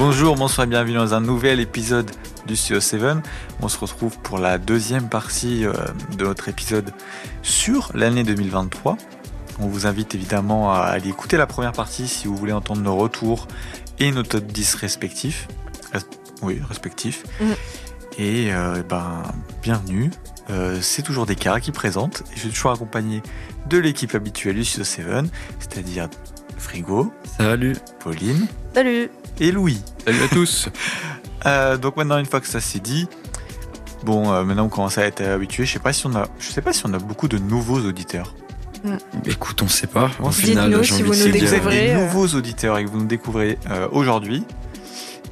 Bonjour, bonsoir et bienvenue dans un nouvel épisode du CO7. On se retrouve pour la deuxième partie euh, de notre épisode sur l'année 2023. On vous invite évidemment à aller écouter la première partie si vous voulez entendre nos retours et nos top 10 respectifs. Res- oui, respectifs. Mhm. Et euh, ben, bienvenue. Euh, c'est toujours Descartes qui présente. Je suis toujours accompagné de l'équipe habituelle du CO7, c'est-à-dire Frigo, Salut. Pauline Salut et Louis. Salut à tous. Euh, donc maintenant une fois que ça c'est dit, bon euh, maintenant on commence à être habitué. Je sais pas si on a, je sais pas si on a beaucoup de nouveaux auditeurs. Écoute, on sait pas. Au final, j'ai si envie vous de nous se Si vous êtes découvrez, des nouveaux auditeurs et que vous nous découvrez euh, aujourd'hui,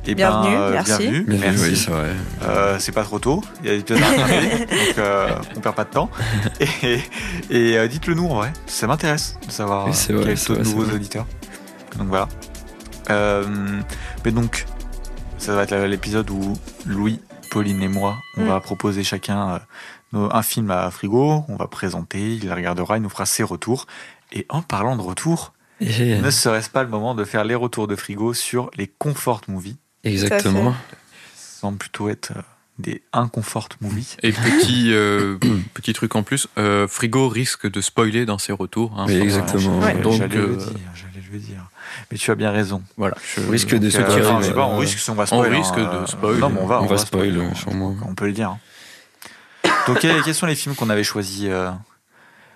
et Bienvenue, ben, euh, merci. bienvenue, merci. oui, c'est vrai. Euh, c'est pas trop tôt, il y a des épisodes à regarder, donc euh, on perd pas de temps. Et, et, euh, dites-le nous en vrai, ça m'intéresse de savoir Oui, vrai, quel c'est taux de vrai, nouveaux vrai. auditeurs. Donc voilà. Euh, mais donc, ça va être l'épisode où Louis, Pauline et moi, on Mm. va proposer chacun euh, un film à frigo, on va présenter, il la regardera, il nous fera ses retours. Et en parlant de retours, Et- ne serait-ce pas le moment de faire les retours de frigo sur les comfort movies? Exactement. Ça semble plutôt être euh, des inconfort movies. Et petit, euh, petit truc en plus, euh, Frigo risque de spoiler dans ses retours. hein, Oui, exactement. Ouais. Donc, j'allais le euh, dire, j'allais le dire. Mais tu as bien raison. Voilà. je- On risque de se euh, tirer. pas, on risque on va spoil. risque hein, de spoil. Non, mais on va, On va spoil, spoil, on- sûrement. On peut le dire. hein. Donc, quels, quels sont les films qu'on avait choisis euh,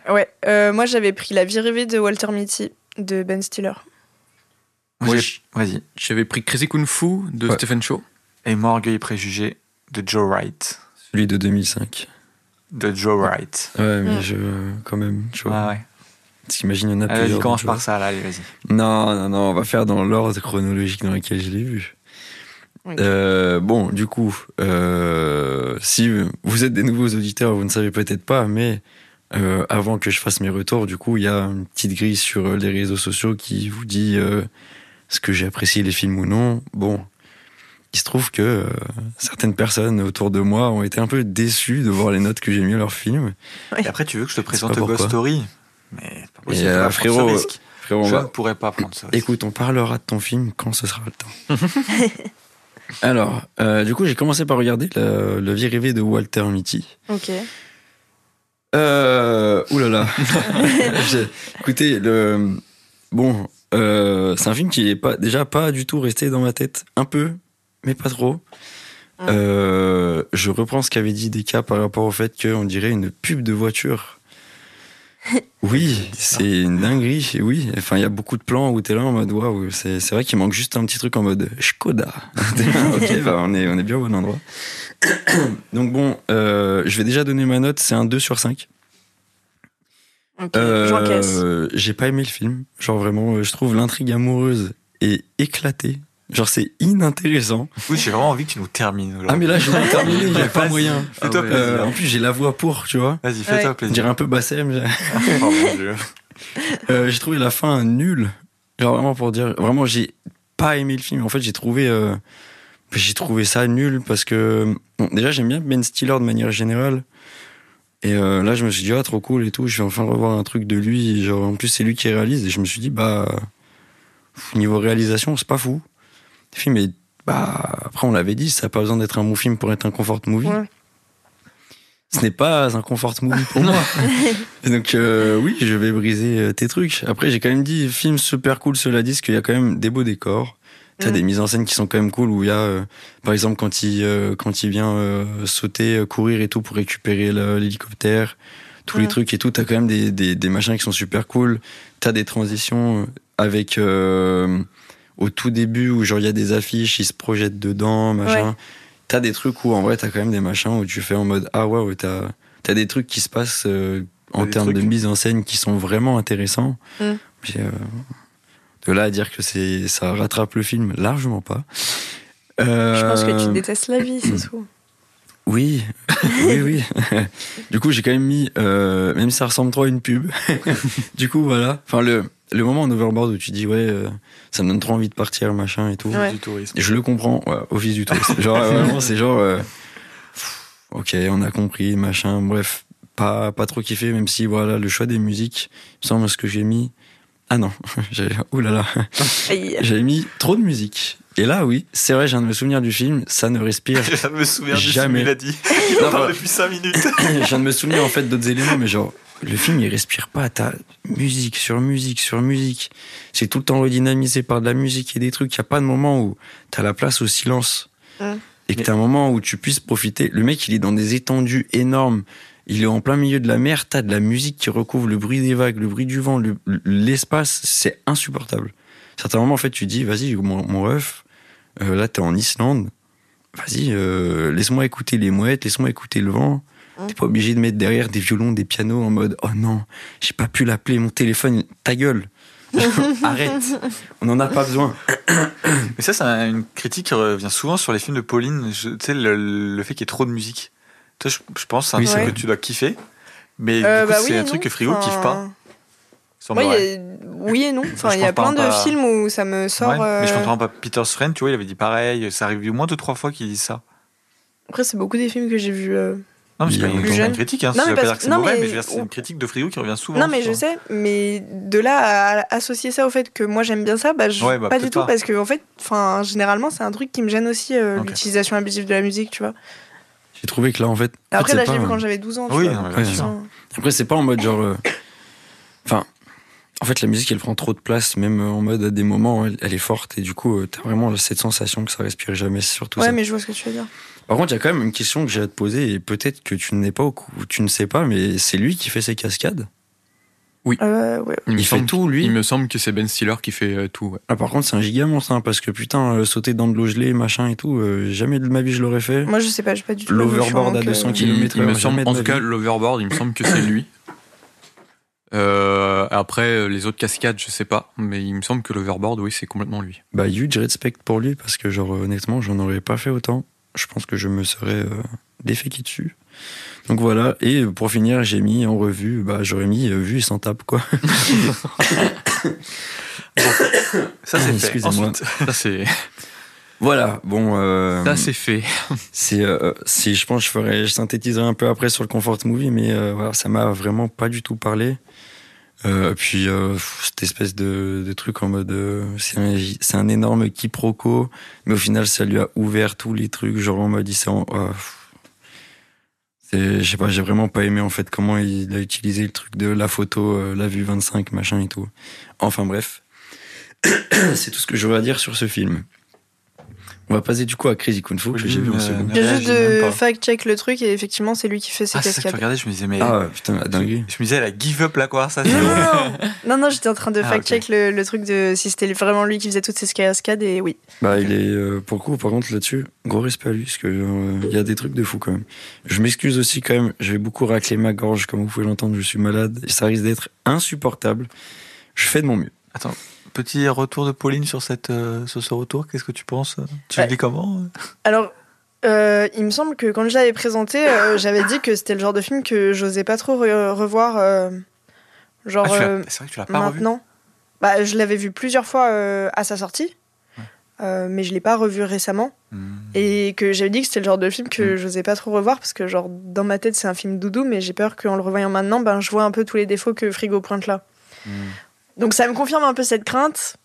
Ouais, euh, moi j'avais pris La vie rêvée de Walter Mitty de Ben Stiller. Moi, Vas-y. J'avais pris Crazy Kung Fu de Ouais. Stephen Chow. Et moi, Orgueil et Préjugés de Joe Wright. Celui de 2005. De Joe Wright. Ouais, mais Mm. je. Quand même, tu vois. ouais. T'imagines, il y en a Allez, plusieurs. vas-y, commence par ça, là, allez, vas-y. Non, non, non, on va faire dans l'ordre chronologique dans lequel je l'ai vu. Euh, bon, du coup, euh, si vous êtes des nouveaux auditeurs, vous ne savez peut-être pas, mais euh, avant que je fasse mes retours, du coup, il y a une petite grille sur les réseaux sociaux qui vous dit euh, ce que j'ai apprécié les films ou non. Bon, il se trouve que euh, certaines personnes autour de moi ont été un peu déçues de voir les notes que j'ai mis à leurs films. Et après, tu veux que je te présente Ghost pourquoi. Story? Mais c'est pas possible, euh, va prendre ce frérot, risque. Frérot, Je va- ne pourrais pas prendre ça. risque. Écoute, on parlera de ton film quand ce sera le temps. Alors, euh, du coup, j'ai commencé par regarder la, la vie rêvée de Walter Mitty. Ok. Euh, ouh là là. J'ai- Écoutez, le, bon, euh, c'est un film qui est pas, déjà pas du tout resté dans ma tête. Un peu, mais pas trop. Ah. Euh, je reprends ce qu'avait dit Deka par rapport au fait qu'on dirait une pub de voiture. Oui, c'est une dinguerie, oui. Enfin, il y a beaucoup de plans où t'es là en mode waouh, c'est c'est vrai qu'il manque juste un petit truc en mode Skoda. ok, bah, on, est, on est bien au bon endroit. Donc, bon, euh, je vais déjà donner ma note, c'est un 2 sur 5. Euh, j'ai pas aimé le film. Genre vraiment, euh, je trouve l'intrigue amoureuse est éclatée. Genre c'est inintéressant. Oui, j'ai vraiment envie que tu nous termines. Ah mais là je vais terminer, j'ai pas Vas-y, moyen. Fais-toi Ah ouais. Euh, en plus j'ai la voix pour, tu vois. Vas-y, fais-toi Ouais. Plaisir. dirait un peu Bassem. j'ai- Oh mon dieu. Euh, j'ai trouvé la fin nulle. Genre vraiment pour dire, vraiment j'ai pas aimé le film. En fait j'ai trouvé, euh, j'ai trouvé ça nul parce que bon, déjà j'aime bien Ben Stiller de manière générale. Et euh, là je me suis dit ah trop cool et tout. Je vais enfin revoir un truc de lui. Et genre en plus c'est lui qui réalise et je me suis dit bah niveau réalisation c'est pas fou. Le film est bah après on l'avait dit ça a pas besoin d'être un bon film pour être un comfort movie. Ouais. Ce n'est pas un comfort movie pour moi. Et donc euh, oui, je vais briser euh, tes trucs. Après, j'ai quand même dit film super cool. Cela dit, parce qu'il y a quand même des beaux décors. T'as Mm. des mises en scène qui sont quand même cool où il y a, euh, par exemple, quand il euh, quand il vient euh, sauter, courir et tout pour récupérer l'hélicoptère, tous les Mm. trucs et tout. T'as quand même des, des des machins qui sont super cool. T'as des transitions avec au tout début où genre il y a des affiches, ils se projettent dedans, machin. Ouais. T'as des trucs où en vrai t'as quand même des machins où tu fais en mode ah ouais, t'as t'as des trucs qui se passent en termes de mise en scène qui sont vraiment intéressants. Mm. Puis, de là à dire que c'est ça rattrape le film, largement pas. Euh, Je pense que tu détestes la vie, c'est tout. Oui, oui, oui. du coup, j'ai quand même mis, euh, même si ça ressemble trop à une pub. du coup, voilà. Enfin, le, le moment en overboard où tu dis, ouais, euh, ça me donne trop envie de partir, machin et tout. Ouais. Du tourisme. Je le comprends, ouais, office du tourisme. Genre, vraiment, c'est genre, euh, ok, on a compris, machin, bref, pas, pas trop kiffé, même si, voilà, le choix des musiques, il me semble ce que j'ai mis. Ah non, j'ai, oulala, Aïe. j'avais mis trop de musique. Et là, oui, c'est vrai, je viens de me souvenir du film, ça ne respire. Je me souviens du Jamais. film, il a dit. Parle bah, depuis 5 minutes. je viens de me souvenir en fait d'autres éléments, mais genre, le film il respire pas. T'as musique sur musique sur musique. C'est tout le temps redynamisé par de la musique et des trucs. Y a pas de moment où t'as la place au silence. Mm. Et que t'as un moment où tu puisses profiter. Le mec, il est dans des étendues énormes. Il est en plein milieu de la mer. T'as de la musique qui recouvre le bruit des vagues, le bruit du vent, le- l'espace. C'est insupportable. À certains moments, en fait, tu dis, vas-y, mon, mon ref, euh, là, t'es en Islande. Vas-y, euh, laisse-moi écouter les mouettes, laisse-moi écouter le vent. Mm. T'es pas obligé de mettre derrière des violons, des pianos en mode, oh non, j'ai pas pu l'appeler, mon téléphone, ta gueule. Arrête, on en a pas besoin. Mais ça, c'est un- une critique qui revient souvent sur les films de Pauline. Je- Tu sais, le, le fait qu'il y ait trop de musique. Je, je pense que c'est un Oui, truc c'est que tu dois kiffer. Mais Euh, du coup, bah c'est oui un truc que Frigo Enfin, kiffe pas. Ouais, a- oui et non. Enfin, il y a plein de pas- films où ça me sort. Ouais, Mais je euh, comprends pas. Peter's Friend, tu vois, il avait dit pareil. Ça arrive au moins deux, trois fois qu'il dit ça. Après, c'est beaucoup des films que j'ai vus. euh, Non, mais c'est Il y pas a une, critique. Hein, Non, ça mais veut pas parce dire que c'est mauvais, mais- c'est une critique de Frigo qui revient souvent. Non, mais je sais, mais de là à associer ça au fait que moi j'aime bien ça, bah, je- Ouais, bah, pas du tout, pas. parce que en fait, généralement, c'est un truc qui me gêne aussi, euh, l'utilisation abusive de la musique, tu vois. J'ai trouvé que là, en fait. en Après, fait, là, c'est j'ai vu pas- quand j'avais 12 ans. tu Oui, vois, bien sûr. euh, Après, c'est pas en mode genre. euh, Enfin, en fait, la musique, elle prend trop de place, même euh, en mode à des moments, elle, elle est forte, et du coup, euh, t'as vraiment cette sensation que ça respire jamais, c'est surtout Ouais, ça. mais je vois ce que tu veux dire. Par contre, il y a quand même une question que j'ai à te poser, et peut-être que tu n'es pas au cou- tu ne sais pas, mais c'est lui qui fait ses cascades. Euh, ouais. Il, fait semble, tout, lui. il me semble que c'est Ben Stiller qui fait euh, tout. ouais. Ah, par contre, c'est un giga monstre, hein, parce que putain, euh, sauter dans de l'eau gelée, machin et tout, euh, jamais de ma vie je l'aurais fait. Moi, je sais pas, j'ai pas du tout. L'overboard à que- 200 Il, kilomètres il me semble, en tout cas, l'overboard, il me semble que c'est lui. Euh, après, les autres cascades, je sais pas, mais il me semble que l'overboard, oui, c'est complètement lui. Bah, huge respect pour lui, parce que, genre, honnêtement, j'en aurais pas fait autant. Je pense que je me serais euh, déféqué dessus. Donc voilà, et pour finir, j'ai mis en revue, bah, j'aurais mis euh, vu et sans tape, quoi. Ça, c'est fait. Excusez-moi. Ensuite, Ça, c'est, Voilà, bon. euh, ça, c'est fait. C'est, euh, si je pense, je ferais, je synthétiserai un peu après sur le comfort movie, mais euh, voilà, ça m'a vraiment pas du tout parlé. Puis cette espèce de, de truc en mode, c'est un, c'est un énorme quiproquo, mais au final, ça lui a ouvert tous les trucs, genre en mode, il s'est, en- ah, pff. c'est, je pas, j'ai vraiment pas aimé en fait comment il a utilisé le truc de la photo, euh, la vue 25, machin et tout. Enfin bref, c'est tout ce que j'aurais à dire sur ce film. On va passer du coup à Crazy Kung Fu que j'ai vu en Euh, seconde. J'ai réagis juste même de fact-check le truc et effectivement, c'est lui qui fait ses Ah, c'est ça que tu cascades. regardais, je me disais, mais. Ah putain, la dinguerie. Je me disais, elle a give up la conversation. Non, non, non, non, non, j'étais en train de Ah, fact-check le, le truc de si c'était vraiment lui qui faisait toutes ces cascades et oui. Bah il est euh, pour le coup par contre là-dessus gros respect à lui parce que euh, il y a des trucs de fou quand même. Je m'excuse aussi quand même, je vais beaucoup racler ma gorge comme vous pouvez l'entendre, je suis malade et ça risque d'être insupportable. Je fais de mon mieux. Attends, petit retour de Pauline sur, cette, euh, sur ce retour. Qu'est-ce que tu penses? Tu Ouais. le dis comment? Alors, euh, il me semble que quand je l'avais présenté, euh, j'avais dit que c'était le genre de film que j'osais pas trop re- revoir. genre Ah, C'est vrai que tu l'as pas revu? maintenant. Bah, je l'avais vu plusieurs fois à sa sortie, Ouais. mais je l'ai pas revu récemment. Hmm. Et que j'avais dit que c'était le genre de film que Mm. j'osais pas trop revoir parce que, genre, dans ma tête, c'est un film doudou, mais j'ai peur qu'en le revoyant maintenant, ben, je vois un peu tous les défauts que Frigo pointe là. Hmm. Donc ça me confirme un peu cette crainte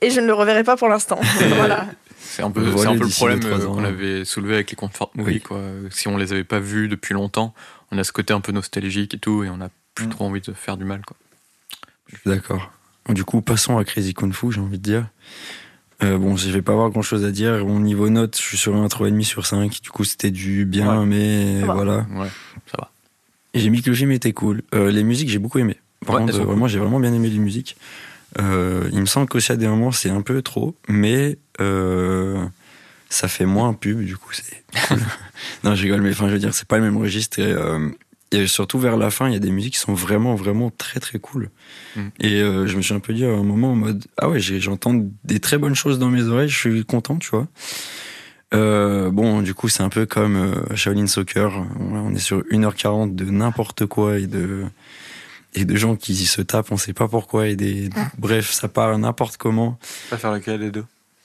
et je ne le reverrai pas pour l'instant. voilà. C'est un peu, Voilà, c'est un peu le problème euh, qu'on avait soulevé avec les comfort movies, Oui. quoi. Si on les avait pas vus depuis longtemps, on a ce côté un peu nostalgique et tout, et on a plus Mm. trop envie de faire du mal, quoi. Je suis d'accord. Du coup passons à Crazy Kung Fu j'ai envie de dire. Euh, bon, je vais pas avoir grand chose à dire. Au niveau note, je suis sur un 3,5 sur 5. Du coup, c'était du bien, Ouais. mais voilà. Ouais, ça va. J'ai mis que le film était cool. Euh, les musiques, j'ai beaucoup aimé. Par Ouais, contre, euh, vraiment, j'ai vraiment bien aimé les musiques. Euh, il me semble qu'aussi à des moments, c'est un peu trop, mais euh, ça fait moins pub, du coup, c'est cool. non, je rigole, mais enfin, je veux dire, c'est pas le même registre. Et, euh, et surtout vers la fin, il y a des musiques qui sont vraiment, vraiment très, très cool. Mm. Et euh, je me suis un peu dit à un moment en mode, ah ouais, j'entends des très bonnes choses dans mes oreilles, je suis content, tu vois. Euh, bon, du coup, c'est un peu comme euh, Shaolin Soccer. On, on est sur 1h40 de n'importe quoi et de, et de gens qui se tapent, on sait pas pourquoi. Et des, bref, ça part n'importe comment. Tu vas faire lequel des deux?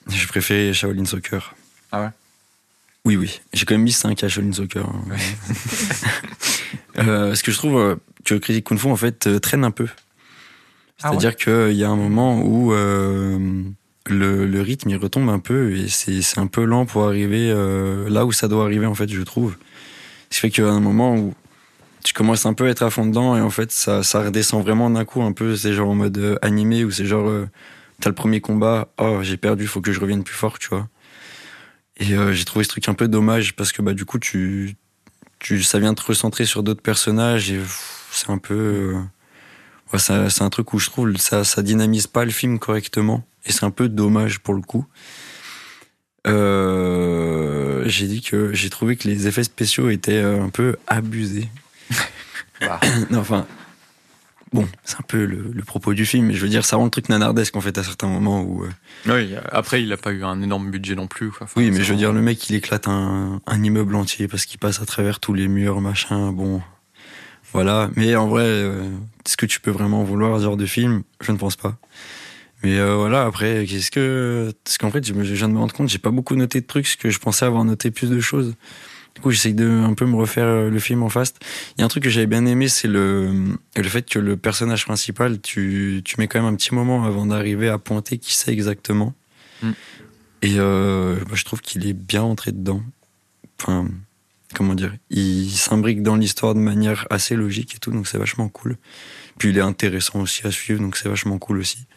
Je préfère Shaolin Soccer. Ah ouais? Oui, oui. J'ai quand même mis 5 à Shaolin Soccer. hein. Euh, ce que je trouve euh, que Crazy Kung Fu, en fait, euh, traîne un peu. Ah C'est-à-dire qu'il y a un moment où, euh, le, le rythme il retombe un peu et c'est c'est un peu lent pour arriver euh, là où ça doit arriver en fait je trouve ce qui fait qu'il y a un moment où tu commences un peu à être à fond dedans et en fait ça, ça redescend vraiment d'un coup un peu. C'est genre en mode euh, animé où c'est genre euh, t'as le premier combat oh j'ai perdu faut que je revienne plus fort tu vois. Et euh, j'ai trouvé ce truc un peu dommage parce que bah du coup tu tu ça vient te recentrer sur d'autres personnages et c'est un peu c'est un truc où je trouve ça ça dynamise pas le film correctement et c'est un peu dommage pour le coup. J'ai dit que j'ai trouvé que les effets spéciaux étaient un peu abusés Bah. non, enfin, bon, c'est un peu le, le propos du film, mais je veux dire, ça rend le truc nanardesque en fait à certains moments où. euh, Oui, après, il a pas eu un énorme budget non plus. quoi. Enfin, oui, mais je veux dire, le mec, il éclate un, un immeuble entier parce qu'il passe à travers tous les murs, machin, bon. Voilà, mais en vrai, euh, est-ce que tu peux vraiment vouloir ce genre de film? Je ne pense pas. Mais euh, voilà, après, qu'est-ce que. Parce qu'en fait, je, je viens de me rendre compte, j'ai pas beaucoup noté de trucs, parce que je pensais avoir noté plus de choses. Du coup, j'essaye de un peu me refaire euh, le film en face. Il y a un truc que j'avais bien aimé, c'est le, le fait que le personnage principal, tu, tu mets quand même un petit moment avant d'arriver à pointer qui c'est exactement. Mm. Et euh, bah, je trouve qu'il est bien entré dedans. Enfin, comment dire Il s'imbrique dans l'histoire de manière assez logique et tout, donc c'est vachement cool. Puis il est intéressant aussi à suivre, donc c'est vachement cool aussi.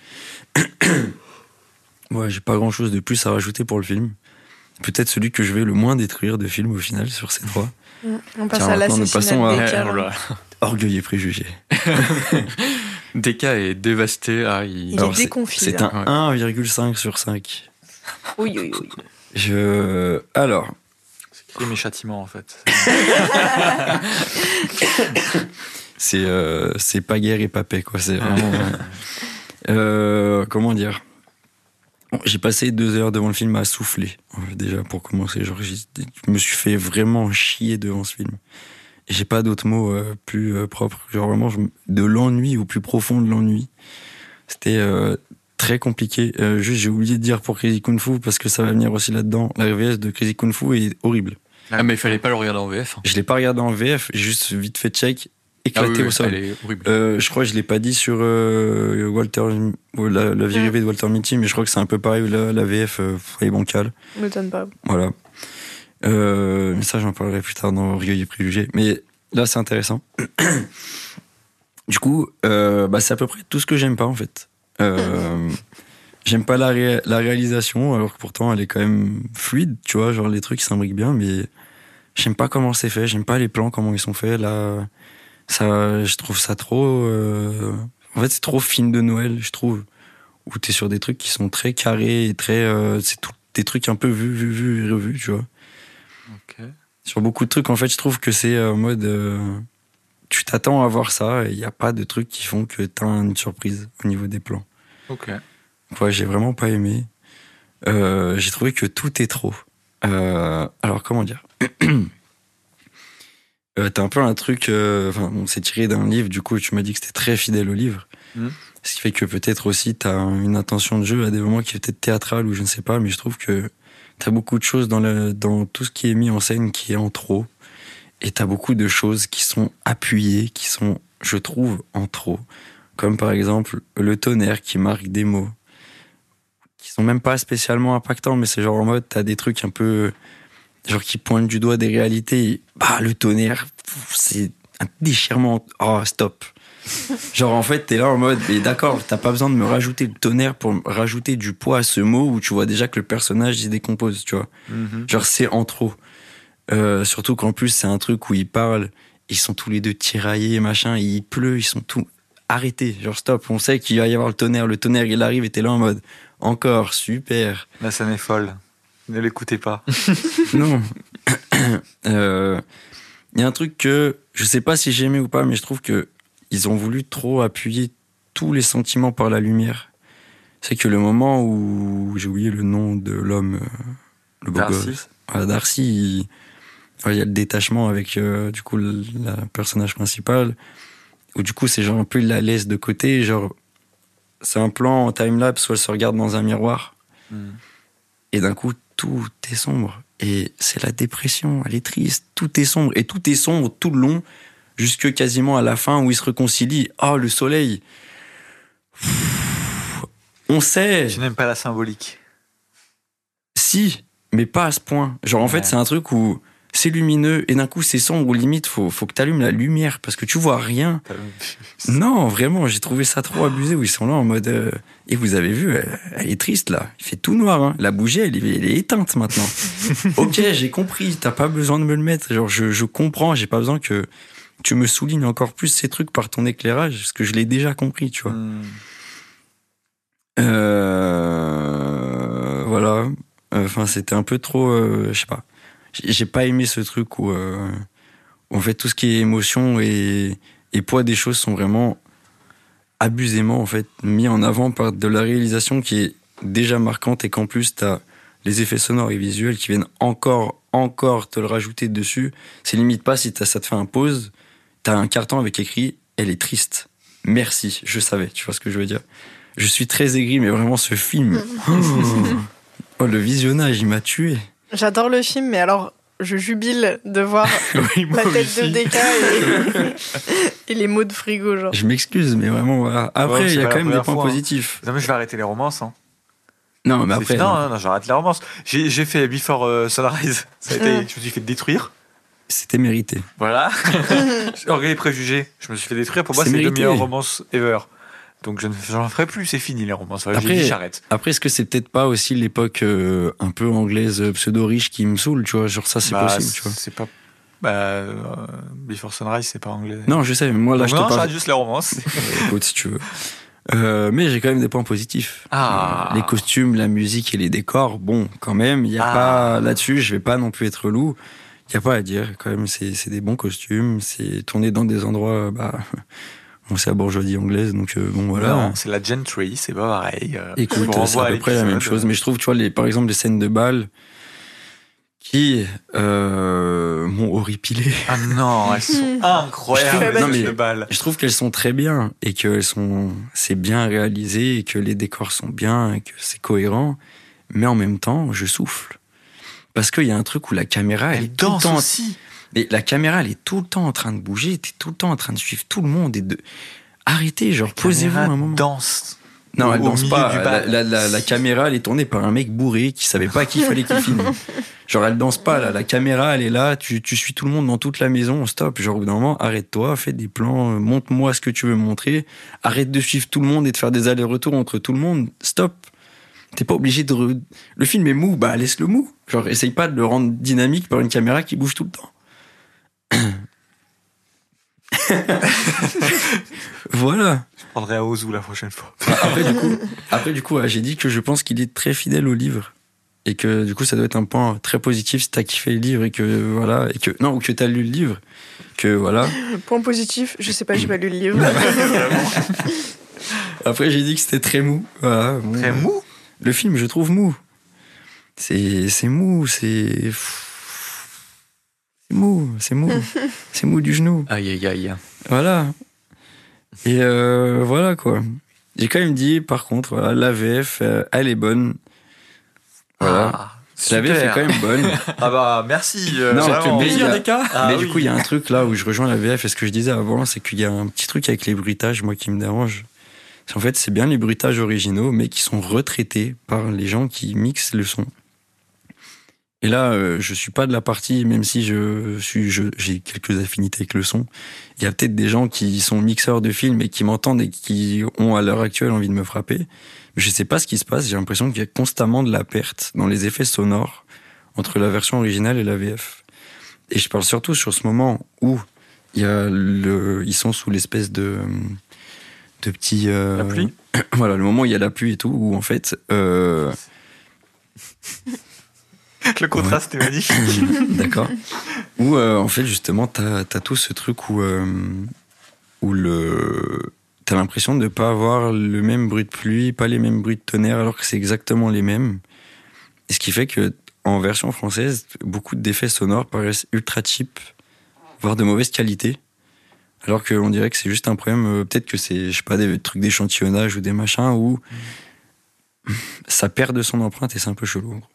ouais, j'ai pas grand chose de plus à rajouter pour le film. Peut-être celui que je vais le moins détruire de film au final sur ces trois. On passe Tiens, à maintenant, nous passons à- voilà. Orgueil et préjugés. Deka est dévasté. Ah, il... Est c'est- déconfit. C'est un 1,5 sur 5. Oui, oui, oui. Je. Alors, C'est mes châtiments en fait. c'est euh, c'est pas guerre et pas paix, quoi. C'est vraiment. euh, comment dire? J'ai passé deux heures devant le film à souffler, déjà, pour commencer. Genre, je me suis fait vraiment chier devant ce film. J'ai pas d'autres mots euh, plus euh, propres. Genre, vraiment, je de l'ennui au plus profond de l'ennui. C'était euh, très compliqué. Euh, juste, j'ai oublié de dire pour Crazy Kung Fu, parce que ça va venir aussi là-dedans. La RVS de Crazy Kung Fu est horrible. Ah, mais il fallait pas le regarder en VF. Je l'ai pas regardé en VF, j'ai juste vite fait check, éclaté Ah oui, au sol. Elle est horrible. Euh, je crois que je l'ai pas dit sur euh, Walter, ou la, la vie Mm. rêvée de Walter Mitty, mais je crois que c'est un peu pareil. La, la VF euh, est bancale. M'étonne pas. Voilà. Euh, mais ça, j'en parlerai plus tard dans Orgueil et Préjugés. Mais là, c'est intéressant. du coup, euh, bah, c'est à peu près tout ce que j'aime pas, en fait. Euh, j'aime pas la, ré- la réalisation, alors que pourtant, elle est quand même fluide, tu vois. Genre, les trucs s'imbriquent bien, mais j'aime pas comment c'est fait. J'aime pas les plans, comment ils sont faits. Là, ça, je trouve ça trop. euh, En fait, c'est trop film de Noël, je trouve. Où t'es sur des trucs qui sont très carrés et très. euh, c'est tout des trucs un peu vus, vus, vus et revus, tu vois. Ok. Sur beaucoup de trucs, en fait, je trouve que c'est euh, en mode. euh, tu t'attends à voir ça et il n'y a pas de trucs qui font que t'as une surprise au niveau des plans. Ok. Ouais, j'ai vraiment pas aimé. Euh, j'ai trouvé que tout est trop. Euh, alors, comment dire? euh, T'as un peu un truc. euh, Enfin, bon, c'est tiré d'un livre, du coup, tu m'as dit que c'était très fidèle au livre. Mhm. Ce qui fait que peut-être aussi t'as une intention de jeu à des moments qui est peut-être théâtrale ou je ne sais pas, mais je trouve que t'as beaucoup de choses dans, le, dans tout ce qui est mis en scène qui est en trop. Et t'as beaucoup de choses qui sont appuyées, qui sont, je trouve, en trop. Comme par exemple le tonnerre qui marque des mots qui sont même pas spécialement impactants, mais c'est genre en mode, t'as des trucs un peu, genre qui pointent du doigt des réalités. Et, bah, le tonnerre, c'est un déchirement. Oh, stop. genre en fait, t'es là en mode, mais d'accord, t'as pas besoin de me rajouter le tonnerre pour rajouter du poids à ce mot où tu vois déjà que le personnage il se décompose, tu vois. Mhm. Genre c'est en trop. Euh, surtout qu'en plus c'est un truc où ils parlent, ils sont tous les deux tiraillés, machin, et il pleut, ils sont tous arrêtés. Genre stop, on sait qu'il va y avoir le tonnerre, le tonnerre il arrive et t'es là en mode encore super. La scène est folle. Ne l'écoutez pas. Non. Euh, Il y a un truc que je sais pas si j'ai aimé ou pas, mais je trouve que ils ont voulu trop appuyer tous les sentiments par la lumière. C'est que le moment où j'ai oublié le nom de l'homme, euh, le beau Darcy. gosse. Voilà, Darcy, il y a le détachement avec euh, du coup le la personnage principal, où du coup c'est genre un peu il la laisse de côté, genre c'est un plan en time-lapse où elle se regarde dans un miroir, Mhm. et d'un coup tout est sombre. Et c'est la dépression, elle est triste, tout est sombre, et tout est sombre tout le long, jusque quasiment à la fin où ils se réconcilient. Oh, le soleil On sait. Tu n'aimes pas la symbolique. Si, mais pas à ce point. Genre, en Ouais. fait, c'est un truc où c'est lumineux et d'un coup c'est sombre ou limite faut, faut que tu allumes la lumière parce que tu vois rien. Non, vraiment, j'ai trouvé ça trop abusé où ils sont là en mode. euh, et vous avez vu, elle, elle est triste là. Il fait tout noir. Hein. La bougie, elle, est- elle est éteinte maintenant. ok, j'ai compris. T'as pas besoin de me le mettre. Genre, je, je comprends. J'ai pas besoin que tu me soulignes encore plus ces trucs par ton éclairage parce que je l'ai déjà compris, tu vois. Hmm. Euh, voilà. Enfin, c'était un peu trop. euh, je sais pas. J'ai j'ai pas aimé ce truc où, euh, où, en fait, tout ce qui est émotion et, et poids des choses sont vraiment abusément en fait mis en avant par de la réalisation qui est déjà marquante et qu'en plus t'as les effets sonores et visuels qui viennent encore encore te le rajouter dessus. C'est limite pas si t'as- ça te fait un pause, t'as un carton avec écrit elle est triste. Merci, je savais. Tu vois ce que je veux dire? Je suis très aigri, mais vraiment ce film. Oh, Oh, le visionnage, il m'a tué. J'adore le film, mais alors je jubile de voir Oui, la tête aussi. de Deka et, et les mots de frigo, genre. Je m'excuse, mais vraiment, voilà. Après, il y a quand même des points fois, hein. positifs. Non, mais je vais arrêter les romances. Hein. Non, mais après. fini. non, non, j'arrête les romances. J'ai fait Before euh, Sunrise. Ça a été, Mm. je me suis fait détruire. C'était mérité. Voilà. Orgueil et préjugés. Je me suis fait détruire. Pour moi, C'est les meilleures romances ever. Donc, je ne j'en ferai plus. C'est fini, les romances. Après- j'arrête. Après, est-ce que c'est peut-être pas aussi l'époque euh, un peu anglaise euh, pseudo-riche qui me saoule, tu vois? Genre ça, c'est Bah, possible, tu vois? C'est pas. Bah, euh, Before Sunrise, c'est pas anglais. Non, je sais, mais moi là, Donc, je te non, parle. j'arrête juste les romances. Écoute, si tu veux. Euh, mais j'ai quand même des points positifs. Ah. Les costumes, la musique et les décors, bon, quand même, il y a Ah. pas là-dessus, je vais pas non plus être loup. Il y a pas à dire, quand même, c'est c'est des bons costumes, c'est tourné dans des endroits, bah, bon, c'est la bourgeoisie anglaise, donc euh, bon, voilà. Non, c'est la gentry, c'est pas pareil. Euh, Écoute, c'est à peu près la même chose, mais je trouve, tu vois, les, par exemple, les scènes de bal qui euh, m'ont horripilé. Ah non, elles sont incroyables, Je trouve- non, scènes mais- de balle. Je trouve qu'elles sont très bien et que sont, c'est bien réalisé et que les décors sont bien et que c'est cohérent, mais en même temps, je souffle. Parce qu'il y a un truc où la caméra, elle, Elle est tout le danse temps, aussi. Mais la caméra, elle est tout le temps en train de bouger, t'es tout le temps en train de suivre tout le monde et de, arrêtez, genre, posez-vous un moment. Danse. Non, elle danse pas. La, la- la- la caméra, elle est tournée par un mec bourré qui savait pas qu'il fallait qu'il filme. Genre, elle danse pas, là. La caméra, elle est là. Tu, tu suis tout le monde dans toute la maison. Stop. Genre, au bout d'un moment, arrête-toi, fais des plans, euh, montre-moi ce que tu veux montrer. Arrête de suivre tout le monde et de faire des allers-retours entre tout le monde. Stop. T'es pas obligé de. re- Le film est mou, bah laisse le mou. Genre, essaye pas de le rendre dynamique par une caméra qui bouge tout le temps. voilà. Je prendrai à Ozu la prochaine fois. Après, du coup, après, du coup j'ai dit que je pense qu'il est très fidèle au livre. Et que du coup, ça doit être un point très positif si t'as kiffé le livre et que voilà, et que non, ou que t'as lu le livre, que voilà. Point positif, je sais pas, j'ai pas lu le livre. Après, j'ai dit que c'était très mou. Voilà, bon. Très mou? Le film, je trouve mou. C'est c'est mou, c'est c'est mou, c'est mou, c'est mou du genou. Aïe aïe aïe. Voilà. Et euh, voilà quoi. J'ai quand même dit, par contre, voilà, la VF, euh, elle est bonne. Voilà. Ah, la VF est quand même bonne. Ah bah merci. euh, Non, vraiment. mais il y a- des cas. Ah mais oui. du coup, il y a un truc là où je rejoins la VF. Et ce que je disais avant, c'est qu'il y a un petit truc avec les bruitages, moi, qui me dérange. C'est En fait, c'est bien les bruitages originaux, mais qui sont retraités par les gens qui mixent le son. Et là, euh, je suis pas de la partie, même si je suis, je- j'ai quelques affinités avec le son. Il y a peut-être des gens qui sont mixeurs de films et qui m'entendent et qui ont à l'heure actuelle envie de me frapper. Mais je sais pas ce qui se passe. J'ai l'impression qu'il y a constamment de la perte dans les effets sonores entre la version originale et la VF. Et je parle surtout sur ce moment où il y a le, ils sont sous l'espèce de de petits. euh, La pluie? Voilà, le moment où il y a la pluie et tout, où en fait. euh, Le contraste est magnifique. D'accord. Où euh, en fait justement t'as as tout ce truc où euh, où le t'as l'impression de pas avoir le même bruit de pluie, pas les mêmes bruits de tonnerre, alors que c'est exactement les mêmes. Et ce qui fait que en version française, beaucoup d'effets sonores paraissent ultra cheap, voire de mauvaise qualité. Alors qu'on dirait que c'est juste un problème, euh, peut-être que c'est, je sais pas, des trucs d'échantillonnage ou des machins où ça perd de son empreinte et c'est un peu chelou. en gros.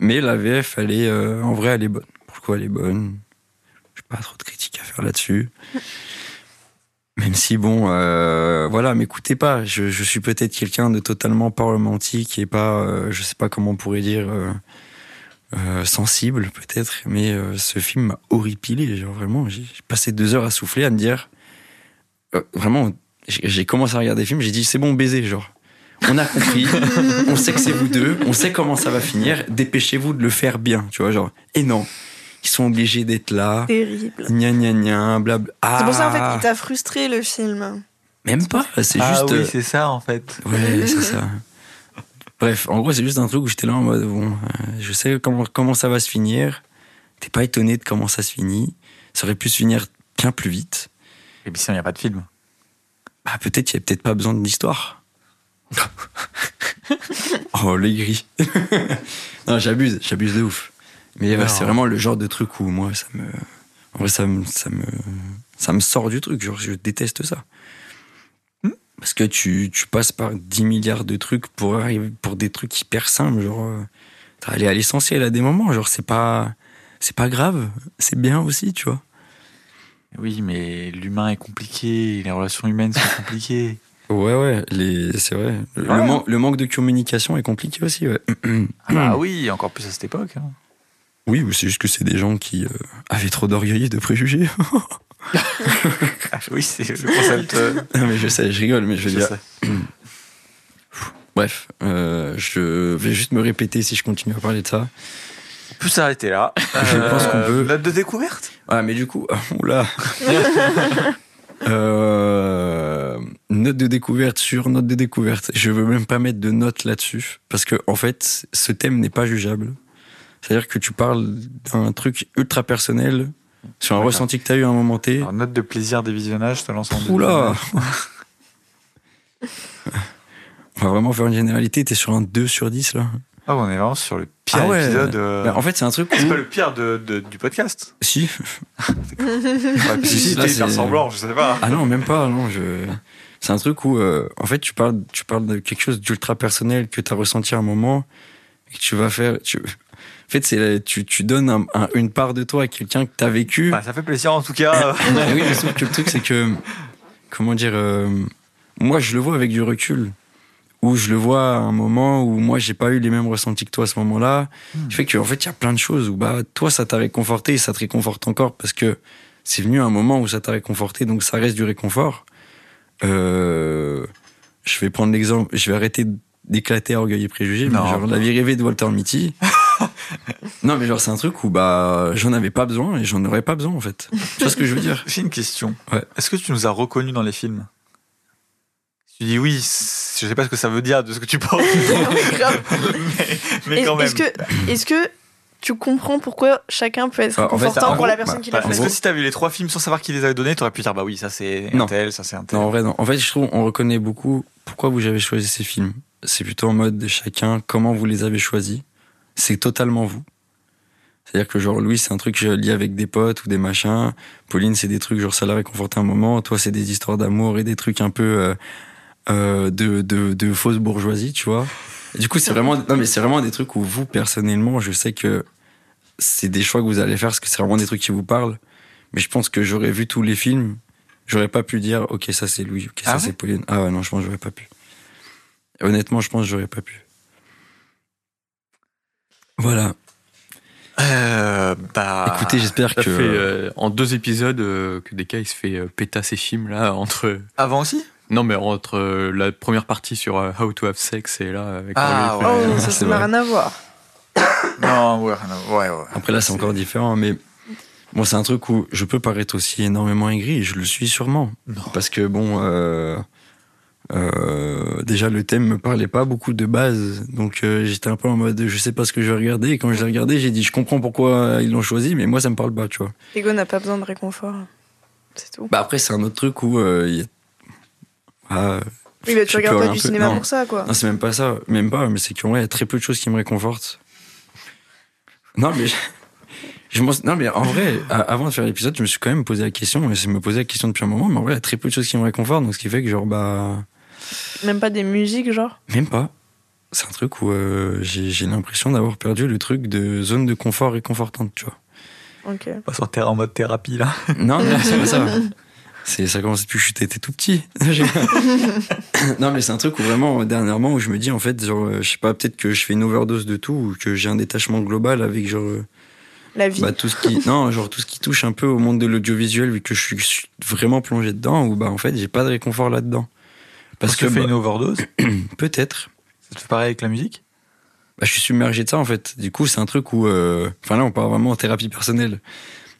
Mais la VF, elle est, euh, en vrai, elle est bonne. Pourquoi elle est bonne? J'ai pas trop de critiques à faire là-dessus. Même si bon, euh, voilà, m'écoutez pas. Je, je suis peut-être quelqu'un de totalement pas romantique et pas, euh, je sais pas comment on pourrait dire, euh, euh, sensible peut-être. Mais ce film m'a horripilé. Genre vraiment, j'ai passé deux heures à souffler, à me dire, vraiment, j'ai commencé à regarder le film, j'ai dit c'est bon baiser, genre. On a compris, on sait que c'est vous deux, on sait comment ça va finir. Dépêchez-vous de le faire bien, tu vois, genre. Et non, ils sont obligés d'être là. Terrible. Gna gna gna, blabla. C'est pour ça, en fait, Ah. il t'a frustré le film. Même pas, c'est ah juste. oui, euh, c'est ça en fait. ouais, c'est ça. Bref, en gros, c'est juste un truc où j'étais là en mode bon, euh, je sais comment, comment ça va se finir. T'es pas étonné de comment ça se finit. Ça aurait pu se finir bien plus vite. Et puis sinon, il n'y a pas de film. Bah, peut-être qu'il y a peut-être pas besoin d'histoire. oh, les gris. non, j'abuse, j'abuse de ouf. Mais ouais, c'est vraiment le genre de truc où moi, ça me. En vrai, ça me, ça me, ça me sort du truc. Genre, je déteste ça. Hmm. Parce que tu, tu passes par 10 milliards de trucs pour arriver pour des trucs hyper simples. Genre, euh, t'as aller à l'essentiel à des moments. Genre, c'est pas, c'est pas grave. C'est bien aussi, tu vois. Oui, mais l'humain est compliqué, les relations humaines sont compliquées. Ouais, ouais, les... c'est vrai. Le, Ouais. man- le manque de communication est compliqué aussi, ouais. Ah bah oui, encore plus à cette époque. hein. Oui, c'est juste que c'est des gens qui euh, avaient trop d'orgueil et de préjugés. Ah oui, c'est le concept. euh, non, mais je sais, je rigole, mais je veux dire. Bref, euh, je vais juste me répéter si je continue à parler de ça. On peut s'arrêter là. Je pense qu'on peut. Note de découverte? Ah, mais du coup, oula. Euh, note de découverte sur note de découverte. Je veux même pas mettre de note là-dessus parce que en fait, ce thème n'est pas jugeable. C'est-à-dire que tu parles d'un truc ultra personnel sur un ressenti que tu as eu à un moment T. Alors, Note de plaisir des visionnages, te lance en. Oula On va vraiment faire une généralité, t'es sur un 2 sur 10 là Ah, on est vraiment sur le pire Ah ouais. épisode. euh, Bah, En fait, c'est un truc C'est pas le pire de, de- du podcast. Si. Ouais, Si, là, c'est- semblant, je sais pas. Ah non, même pas, non, je... C'est un truc où, euh, en fait, tu parles, tu parles de quelque chose d'ultra personnel que t'as ressenti à un moment et que tu vas faire... Tu... En fait, c'est tu, tu donnes un- un- une part de toi à quelqu'un que t'as vécu. Bah, ça fait plaisir en tout cas. Oui, mais sauf que le truc, c'est que, comment dire, euh, moi, je le vois avec du recul. Ou je le vois à un moment où moi, j'ai pas eu les mêmes ressentis que toi à ce moment-là. Hmm. Ce fait qu'en fait, il y a plein de choses où, bah, toi, ça t'a réconforté et ça te réconforte encore parce que c'est venu un moment où ça t'a réconforté, donc ça reste du réconfort. Euh, je vais prendre l'exemple, je vais arrêter d'éclater à orgueil et préjugés, mais Non. genre la vie rêvée de Walter Mitty. non, mais genre, c'est un truc où, bah, j'en avais pas besoin et j'en aurais pas besoin, en fait. Tu vois ce que je veux dire? J'ai une question. Ouais. Est-ce que tu nous as reconnus dans les films? Tu dis oui, je sais pas ce que ça veut dire de ce que tu penses. Mais, mais Est- quand même. Est-ce que, tu comprends pourquoi chacun peut être Ah, en fait, confortant pour la personne qui bah, l'a fait? Est-ce que si t'as vu les trois films sans savoir qui les avait donnés, t'aurais pu dire bah oui, ça c'est un tel, ça c'est un tel. Non, en vrai, non. En fait, je trouve on reconnaît beaucoup pourquoi vous avez choisi ces films. C'est plutôt en mode de chacun, comment vous les avez choisis. C'est totalement vous. C'est-à-dire que genre, Louis, c'est un truc que je lis avec des potes ou des machins. Pauline, c'est des trucs, genre, ça l'a réconforté un moment. Toi, c'est des histoires d'amour et des trucs un peu euh, euh, de, de, de fausse bourgeoisie, tu vois. Du coup, c'est vraiment, non, mais c'est vraiment des trucs où vous, personnellement, je sais que c'est des choix que vous allez faire parce que c'est vraiment des trucs qui vous parlent. Mais je pense que j'aurais vu tous les films, j'aurais pas pu dire, ok, ça c'est Louis, ok, ça Ah ouais c'est Pauline. Ah ouais, non, je pense que j'aurais pas pu. Honnêtement, je pense que j'aurais pas pu. Voilà. Euh, bah. Écoutez, j'espère que. fait euh, en deux épisodes euh, que Deka il se fait euh, péta ses films là entre. Avant aussi? Non mais entre euh, la première partie sur euh, How to Have Sex et là avec Ah, ouais. Oh, Ouais, ça, ça n'a vrai. rien à voir. Non, ouais, non, ouais, ouais. Après là, c'est encore différent, mais bon, c'est un truc où je peux paraître aussi énormément aigri, et je le suis sûrement. Non. Parce que bon, euh, euh, déjà le thème me parlait pas beaucoup de base, donc euh, j'étais un peu en mode je sais pas ce que je vais regarder. Et quand je l'ai regardé, j'ai dit je comprends pourquoi ils l'ont choisi, mais moi ça me parle pas, tu vois. Ego n'a pas besoin de réconfort. C'est tout. Bah après c'est un autre truc où euh, il y a- Ah, Oui, mais tu regardes pas du peu. cinéma Non. pour ça, quoi. Non, c'est même pas ça, même pas, mais c'est qu'en vrai, il y a très peu de choses qui me réconfortent. Non, mais. je- non, mais en vrai, a- avant de faire l'épisode, je me suis quand même posé la question, et je me posais la question depuis un moment, mais en vrai, il y a très peu de choses qui me réconfortent, donc ce qui fait que, genre, bah. Même pas des musiques, genre? Même pas. C'est un truc où euh, j'ai j'ai l'impression d'avoir perdu le truc de zone de confort réconfortante, tu vois. Ok. On en, thé- en mode thérapie là. Non, non, c'est pas ça. C'est, ça commence depuis que j'étais tout petit. non, mais c'est un truc où vraiment, dernièrement, où je me dis, en fait, genre, euh, je sais pas, peut-être que je fais une overdose de tout, ou que j'ai un détachement global avec, genre, euh, La vie. bah, tout ce qui, non, genre, tout ce qui touche un peu au monde de l'audiovisuel, vu que je suis vraiment plongé dedans, ou bah, en fait, j'ai pas de réconfort là-dedans. Parce que tu fais bah, une overdose, peut-être. ça te fait pareil avec la musique? Bah, je suis submergé de ça, en fait. Du coup, c'est un truc où, euh, enfin, là, on parle vraiment en thérapie personnelle.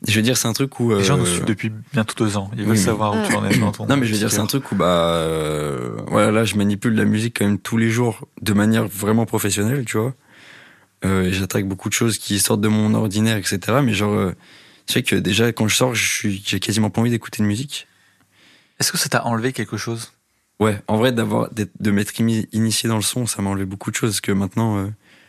Je veux dire, c'est un truc où. Les gens nous euh, suivent depuis bientôt deux ans. Ils oui, veulent mais- savoir où tu en es dans ton Non, mais je veux dire, c'est un truc où, bah, euh, voilà, là, je manipule la musique quand même tous les jours de manière vraiment professionnelle, tu vois. Euh, j'attaque beaucoup de choses qui sortent de mon ordinaire, etc. Mais genre, euh, tu sais que déjà, quand je sors, je suis, j'ai quasiment pas envie d'écouter de musique. Est-ce que ça t'a enlevé quelque chose? Ouais, en vrai, d'avoir, de m'être initié dans le son, ça m'a enlevé beaucoup de choses. Parce que maintenant, euh,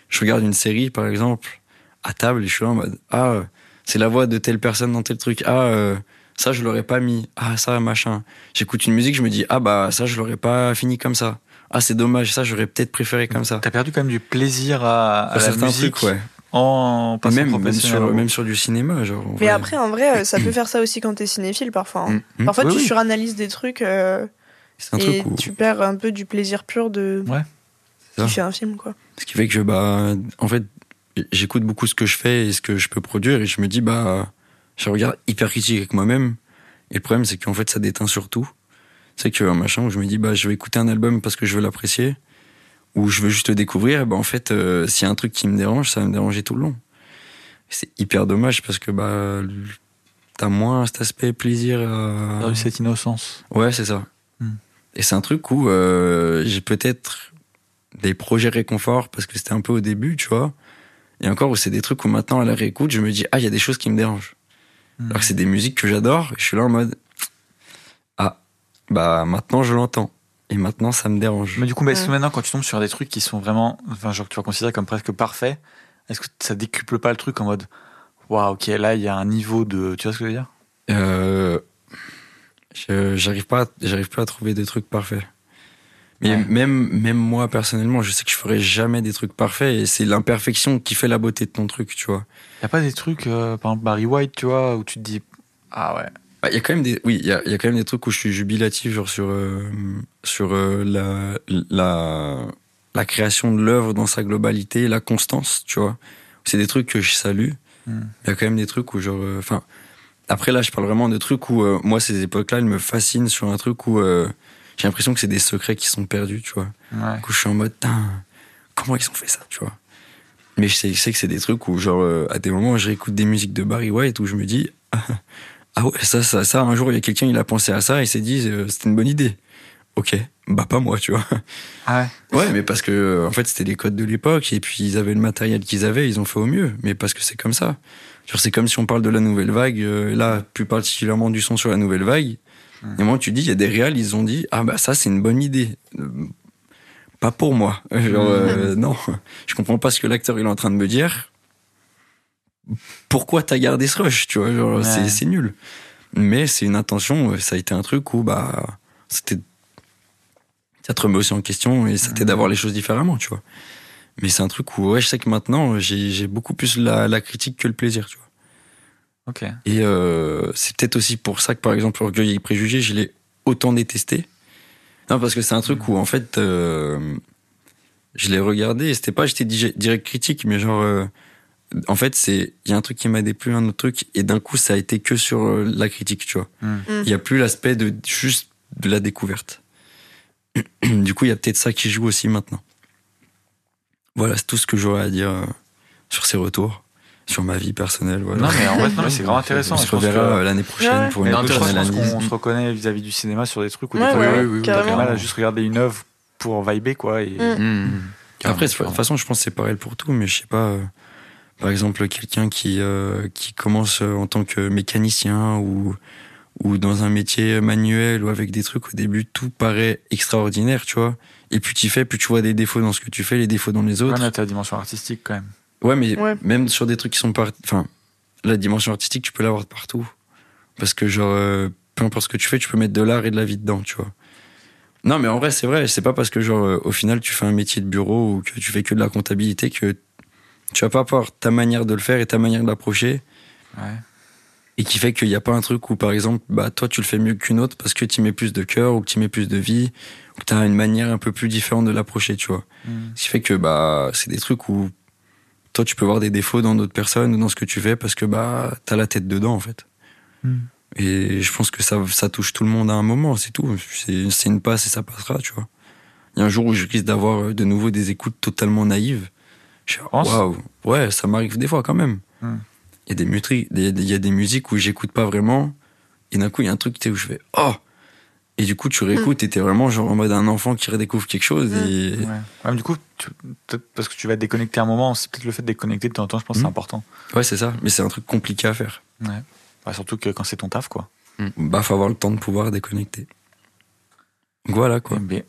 je regarde une série, par exemple, à table, et je suis là en mode, ah, euh, c'est la voix de telle personne dans tel truc. Ah, euh, ça, je l'aurais pas mis. Ah, ça, machin. J'écoute une musique, je me dis, ah, bah, ça, je l'aurais pas fini comme ça. Ah, c'est dommage, ça, j'aurais peut-être préféré comme ça. T'as perdu quand même du plaisir à, à Sur la musique trucs, ouais. en passant Même, même, sur, même sur du cinéma, genre. en Mais vrai. après, en vrai, euh, ça peut faire ça aussi quand t'es cinéphile parfois. hein. Mm. Parfois, Oui, tu oui. suranalyses des trucs euh, c'est un et truc où. tu perds un peu du plaisir pur de Ouais. C'est ça. kiffer un film, quoi. Ce qui fait que, bah, en fait, j'écoute beaucoup ce que je fais et ce que je peux produire et je me dis, bah, je regarde hyper critique avec moi-même. Et le problème, c'est qu'en fait, ça déteint sur tout. C'est que un machin où je me dis, bah, je vais écouter un album parce que je veux l'apprécier ou je veux juste le découvrir. Bah, en fait, euh, s'il y a un truc qui me dérange, ça va me déranger tout le long. Et C'est hyper dommage parce que, bah, t'as moins cet aspect plaisir à. Perdu cette innocence. Ouais, c'est ça. Hmm. Et c'est un truc où euh, j'ai peut-être des projets réconfort parce que c'était un peu au début, tu vois. Et encore où c'est des trucs où maintenant à la réécoute, je me dis ah il y a des choses qui me dérangent. Hmm. Alors que c'est des musiques que j'adore. Et je suis là en mode ah bah maintenant je l'entends et maintenant ça me dérange. Mais du coup, bah, est-ce que Ouais. maintenant, quand tu tombes sur des trucs qui sont vraiment, enfin, genre que tu vas considérer comme presque parfaits, est-ce que ça décuple pas le truc en mode, waouh, ok, là, il y a un niveau de, tu vois ce que je veux dire? Euh, j'arrive pas, à- j'arrive pas à trouver des trucs parfaits. Mais Ouais. même, même moi personnellement, je sais que je ferai jamais des trucs parfaits et c'est l'imperfection qui fait la beauté de ton truc, tu vois. Y a pas des trucs, euh, par exemple Barry White, tu vois, où tu te dis, ah ouais, Bah, Il y a quand même des, oui, il y a, y a quand même des trucs où je suis jubilatif, genre sur euh, sur euh, la la la création de l'œuvre dans sa globalité, la constance, tu vois. C'est des trucs que je salue. Hmm. Il y a quand même des trucs où genre, enfin, après là, je parle vraiment de trucs où moi ces époques-là, elles me fascinent sur un truc où j'ai l'impression que c'est des secrets qui sont perdus, tu vois. ouais. Du coup, je suis en mode, comment ils ont fait ça, tu vois. Mais je sais, je sais que c'est des trucs où, genre, euh, à des moments, je réécoute des musiques de Barry White où je me dis, ah ouais, ça, ça, ça, un jour, il y a quelqu'un, il a pensé à ça et s'est dit, euh, c'était une bonne idée. Ok, bah pas moi, tu vois. Ah ouais. Ouais, mais parce que, euh, en fait, c'était les codes de l'époque et puis ils avaient le matériel qu'ils avaient, ils ont fait au mieux. Mais parce que c'est comme ça. Genre, c'est comme si on parle de la nouvelle vague, euh, là, plus particulièrement du son sur la nouvelle vague. Hmm. Et moi, tu dis, il y a des réals, ils ont dit, ah bah ça, c'est une bonne idée. Euh, Pas pour moi. Genre, euh, non, je comprends pas ce que l'acteur il est en train de me dire. Pourquoi t'as gardé ce rush, tu vois, genre, Ouais. c'est, c'est nul. Mais c'est une intention, ça a été un truc où, bah, c'était. Ça te remet aussi en question et ça t'aide à voir les choses différemment, tu vois. Mais c'est un truc où, ouais, je sais que maintenant, j'ai, j'ai beaucoup plus la, la critique que le plaisir, tu vois. Ok. Et euh, c'est peut-être aussi pour ça que, par exemple, Orgueil et Préjugés, je l'ai autant détesté. Non, parce que c'est un truc où, en fait, euh, je l'ai regardé et c'était pas, j'étais di- direct critique, mais genre, euh, en fait, c'est, il y a un truc qui m'a déplu, un autre truc, et d'un coup, ça a été que sur euh, la critique, tu vois. Hmm. Il y a plus l'aspect de juste de la découverte. du coup, il y a peut-être ça qui joue aussi maintenant. Voilà, c'est tout ce que j'aurais à dire euh, sur ces retours, sur ma vie personnelle. Voilà. Non, mais en mais c'est vraiment intéressant. On se reverra que- euh, l'année prochaine Ouais. pour une pense analyse. qu'on se reconnaît vis-à-vis du cinéma sur des trucs où des Ouais, fois, ouais, oui, oui, t'as mal à juste regarder une œuvre pour vibrer, quoi. Et... Mm. Mmh. Après, de toute façon, je pense que c'est pareil pour tout, mais je sais pas. euh, par exemple, quelqu'un qui euh, qui commence en tant que mécanicien ou ou dans un métier manuel ou avec des trucs au début, tout paraît extraordinaire, tu vois. Et plus tu fais, plus tu vois des défauts dans ce que tu fais, les défauts dans les Ouais, autres. mais t'as la dimension artistique quand même. Ouais, mais Ouais. même sur des trucs qui sont par... Enfin, la dimension artistique, tu peux l'avoir partout. Parce que, genre, euh, peu importe ce que tu fais, tu peux mettre de l'art et de la vie dedans, tu vois. Non, mais en vrai, c'est vrai. C'est pas parce que, genre, euh, au final, tu fais un métier de bureau ou que tu fais que de la comptabilité que tu vas pas avoir ta manière de le faire et ta manière de l'approcher. Ouais. et qui fait qu'il n'y a pas un truc où, par exemple, bah, toi, tu le fais mieux qu'une autre parce que tu mets plus de cœur ou que tu mets plus de vie ou que tu as une manière un peu plus différente de l'approcher, tu vois. Mm. Ce qui fait que bah, c'est des trucs où toi, tu peux voir des défauts dans d'autres personnes ou dans ce que tu fais parce que bah, tu as la tête dedans, en fait. Mm. Et je pense que ça, ça touche tout le monde à un moment, c'est tout. C'est une passe et ça passera, tu vois. Il y a un jour où je risque d'avoir euh, de nouveau des écoutes totalement naïves. Je waouh, ouais, ça m'arrive des fois quand même. Hmm. Il y a des y a des- il y a des musiques où j'écoute pas vraiment, et d'un coup il y a un truc où je fais oh, et du coup tu réécoutes et t'es vraiment genre en mode un enfant qui redécouvre quelque chose Hmm. et Ouais. Ouais, mais du coup, tu- peut-être parce que tu vas te déconnecter un moment, c'est peut-être le fait de déconnecter de temps en temps, je pense que c'est Mm. important. ouais c'est ça, mais c'est un truc compliqué à faire. Ouais. Ouais, surtout que quand c'est ton taf, quoi. Bah faut avoir le temps de pouvoir déconnecter. Donc voilà quoi. Mais-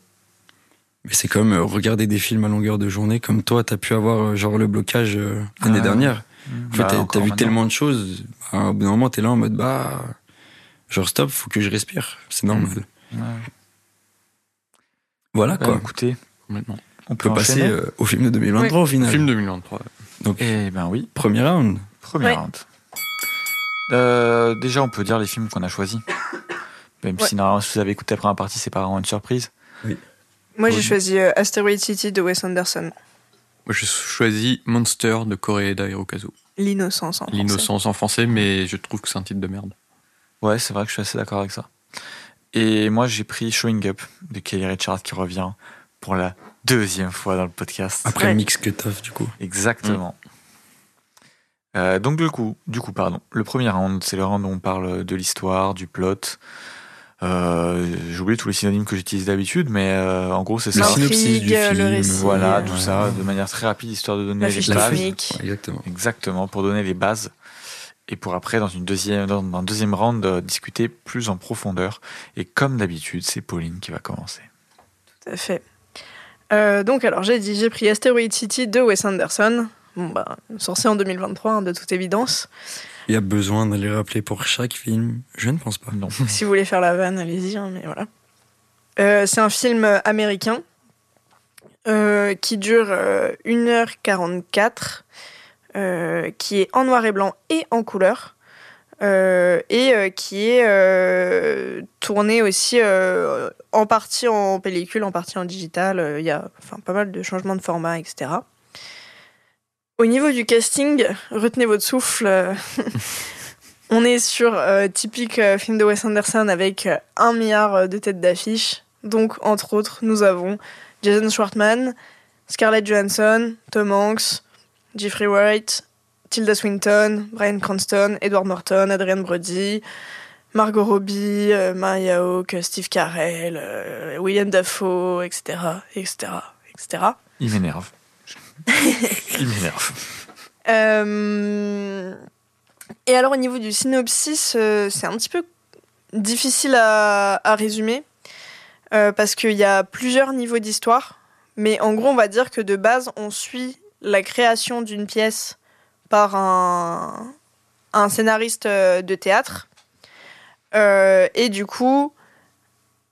Mais c'est comme euh, regarder des films à longueur de journée, comme toi, t'as pu avoir euh, genre le blocage euh, l'année Ah. dernière. En fait, Bah, t'as- vu tellement de choses. bah, au bout d'un moment, t'es là en mode bah, genre stop, faut que je respire. C'est normal. Ouais. Voilà Bah, quoi. écoutez, Complètement. on On peut passer euh, au film de 2023 au final. Film 2023. Donc Eh ben oui, premier round. premier Ouais. round. Euh, déjà, on peut dire les films qu'on a choisis. Même Ouais. si normalement, si vous avez écouté la première partie, c'est pas vraiment une surprise. Moi, j'ai Oui. choisi euh, Asteroid City de Wes Anderson. Moi, je choisis Monster de Koreeda Hirokazu. L'innocence en français. L'innocence en français, mais je trouve que c'est un titre de merde. Ouais, c'est vrai que je suis assez d'accord avec ça. Et moi, j'ai pris Showing Up de Kelly Richard qui revient pour la deuxième fois dans le podcast. Après Ouais. mix cut off du coup. Exactement. Euh, donc du coup, du coup, pardon. Le premier round, c'est le round où on parle de l'histoire, du plot. Euh, J'ai oublié tous les synonymes que j'utilise d'habitude, mais euh, en gros, c'est Le ça. synopsis L'intrigue, du le film. récit. Voilà, tout ça, de manière très rapide, histoire de donner La les bases. Ouais, exactement. Exactement, pour donner les bases. Et pour après, dans, une deuxième, dans un deuxième round, euh, discuter plus en profondeur. Et comme d'habitude, c'est Pauline qui va commencer. Tout à fait. Euh, donc, alors, j'ai dit, j'ai pris Asteroid City de Wes Anderson. Bon, bah, sorti en 2023, hein, de toute évidence. Il y a besoin de les rappeler pour chaque film. Je ne pense pas. Non. si vous voulez faire la vanne, allez-y, hein, mais voilà. Euh, c'est un film américain euh, qui dure euh, 1h44, euh, qui est en noir et blanc et en couleur, euh, et euh, qui est euh, tourné aussi en partie en pellicule, en partie en digital. Il y a pas mal de changements de format, etc. Au niveau du casting, retenez votre souffle. On est sur typique film de Wes Anderson avec un milliard de têtes d'affiche. Donc, entre autres, nous avons Jason Schwartzman, Scarlett Johansson, Tom Hanks, Jeffrey Wright, Tilda Swinton, Brian Cranston, Edward Norton, Adrian Brody, Margot Robbie, euh, Maria Hawke, Steve Carell, euh, William Dafoe, etc., etc., etc. Il m'énerve. Il m'énerve. Euh, Et alors au niveau du synopsis, c'est un petit peu difficile à, à résumer parce qu'il y a plusieurs niveaux d'histoire. Mais en gros, on va dire que de base, on suit la création d'une pièce par un, scénariste euh, de théâtre. Euh, et du coup,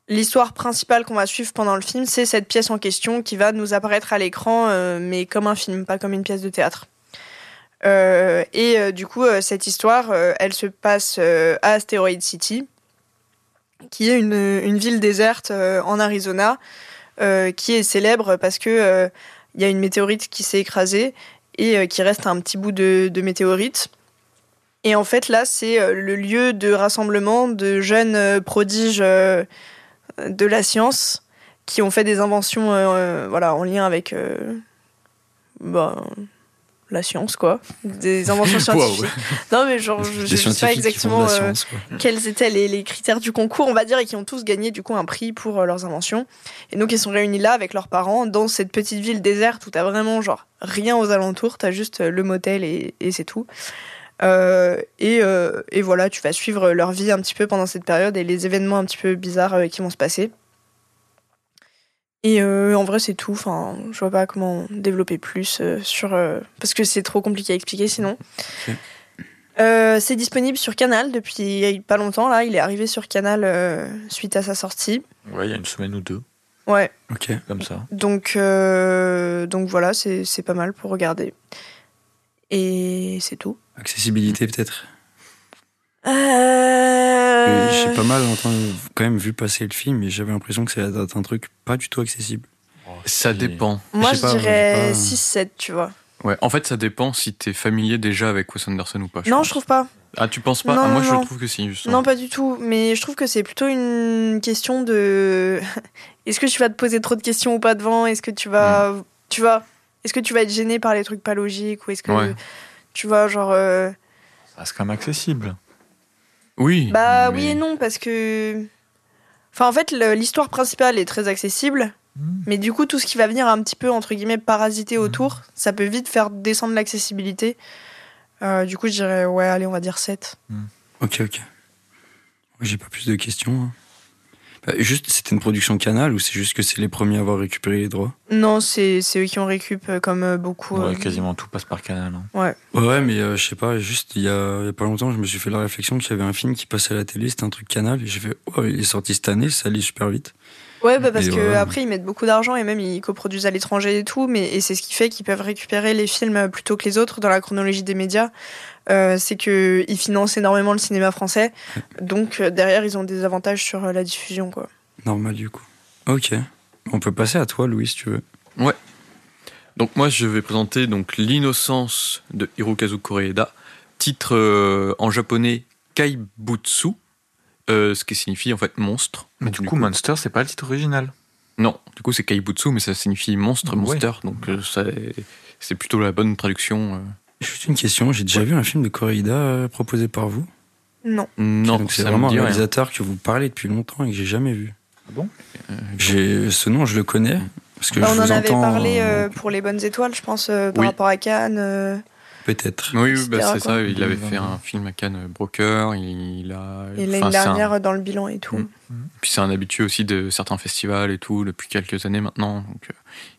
l'histoire principale qu'on va suivre pendant le film, c'est cette pièce en question qui va nous apparaître à l'écran, euh, mais comme un film, pas comme une pièce de théâtre. Et du coup, cette histoire, elle se passe à Asteroid City, qui est une, ville déserte en Arizona, qui est célèbre parce que il y a une météorite qui s'est écrasée et euh, qui reste un petit bout de, météorite. Et en fait, là, c'est euh, le lieu de rassemblement de jeunes euh, prodiges de la science qui ont fait des inventions voilà, en lien avec bah, la science, quoi. Des inventions scientifiques. Non, mais genre, je, je sais pas exactement euh, quoi. quels étaient les, les critères du concours, on va dire, et qui ont tous gagné du coup un prix pour euh, leurs inventions. Et donc ils sont réunis là avec leurs parents dans cette petite ville déserte où t'as vraiment genre rien aux alentours, t'as juste euh, le motel et, et c'est tout. Euh, et, euh, et voilà, tu vas suivre leur vie un petit peu pendant cette période et les événements un petit peu bizarres euh, qui vont se passer. Et euh, en vrai, c'est tout. Enfin, je vois pas comment développer plus euh, sur. euh, parce que c'est trop compliqué à expliquer sinon. Ok. Euh, c'est disponible sur Canal depuis pas longtemps. Là, il est arrivé sur Canal euh, suite à sa sortie. Ouais, il y a une semaine ou deux, Ouais. Ok. comme ça. Donc, euh, donc voilà, c'est c'est pas mal pour regarder. Et c'est tout. Accessibilité peut-être? Euh... J'ai pas mal entendu, quand même vu passer le film et j'avais l'impression que c'est un truc pas du tout accessible. Ça dépend. Moi, Je pas, dirais pas- 6-7, tu vois. Ouais, en fait, ça dépend si t'es familier déjà avec Wes Anderson ou pas. non, pense. je trouve pas. Ah, tu penses pas? Non, Ah, Moi, non, je non. trouve que si, justement. Non, pas du tout. Mais je trouve que c'est plutôt une question de. Est-ce que tu vas te poser trop de questions ou pas devant? Est-ce que tu vas. Tu vois Est-ce que tu vas être gêné par les trucs pas logiques Ou est-ce que. Ouais. Tu vois, genre. euh, Ça reste quand même accessible. Oui. Bah mais- oui et non, parce que. Enfin, en fait, l'histoire principale est très accessible. Hmm. Mais du coup, tout ce qui va venir un petit peu, entre guillemets, parasiter Mhm. autour, ça peut vite faire descendre l'accessibilité. Euh, du coup, je dirais, ouais, allez, on va dire 7. Ok, ok. J'ai pas plus de questions. hein. Bah, juste, c'était une production Canal ou c'est juste que c'est les premiers à avoir récupéré les droits? Non, c'est c'est eux qui ont récup, euh, comme euh, beaucoup. Ouais, euh, quasiment tout passe par canal. hein. Ouais. Ouais, mais euh, je sais pas, juste il y, a, il y a pas longtemps, je me suis fait la réflexion qu'il y avait un film qui passait à la télé, c'était un truc Canal, et j'ai fait, oh, il est sorti cette année, ça allait super vite. Ouais, bah parce Et que voilà. après ils mettent beaucoup d'argent et même ils coproduisent à l'étranger et tout, mais et c'est ce qui fait qu'ils peuvent récupérer les films plutôt que les autres dans la chronologie des médias. Euh, c'est que ils financent énormément le cinéma français, donc euh, derrière ils ont des avantages sur euh, la diffusion quoi. Normal du coup. Ok. On peut passer à toi, Louis, si tu veux. Donc moi je vais présenter donc l'innocence de Hirokazu Koreeda, titre euh, en japonais Kaibutsu, euh, ce qui signifie en fait monstre. Mais du coup, Monster, c'est pas le titre original. non, du coup c'est Kaibutsu, mais ça signifie monstre, Ouais. monster, donc euh, c'est plutôt la bonne traduction. euh. Juste une question, j'ai déjà vu un film de euh, proposé par vous. Non. Non, c'est vraiment un rien. réalisateur que vous parlez depuis longtemps et que j'ai jamais vu. Ah bon? Ce nom, je le connais parce que Bah, je on vous en avait entends, parlé pour les bonnes étoiles, je pense, euh, par Oui. rapport à Cannes. Euh. peut-être. Oui, oui, bah, c'est ça. Il avait fait un film à Cannes, Broker. Il a. Et enfin, l'année c'est un- dernière dans le bilan et tout. Mm. Puis c'est un habitué aussi de certains festivals et tout depuis quelques années maintenant. Donc euh,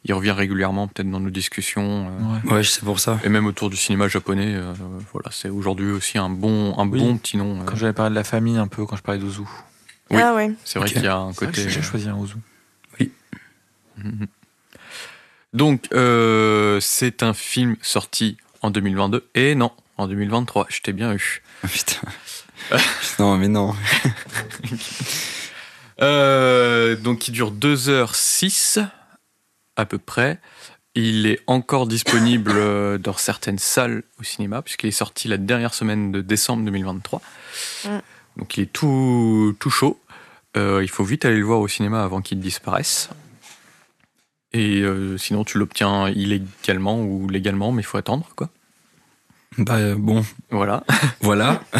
il revient régulièrement peut-être dans nos discussions euh, Ouais. Ouais, c'est pour ça. et même autour du cinéma japonais. euh, voilà, c'est aujourd'hui aussi un bon un Oui. bon petit nom. euh. Quand j'avais parlé de la famille un peu, quand je parlais d'Ozu. Oui. Ah ouais. C'est vrai qu'il y a un côté. J'ai euh, choisi un Ozu. Mhm. Donc euh, c'est un film sorti en 2022 et non en 2023. Je t'ai bien eu. Ah, Putain. non, mais non. Euh, donc il dure 2h06 à peu près. Il est encore disponible euh, dans certaines salles au cinéma puisqu'il est sorti la dernière semaine de décembre 2023. Mm. Donc il est tout, tout chaud. Euh, il faut vite aller le voir au cinéma avant qu'il disparaisse. Et euh, sinon tu l'obtiens illégalement ou légalement mais il faut attendre quoi. Bah euh, bon, Voilà. voilà.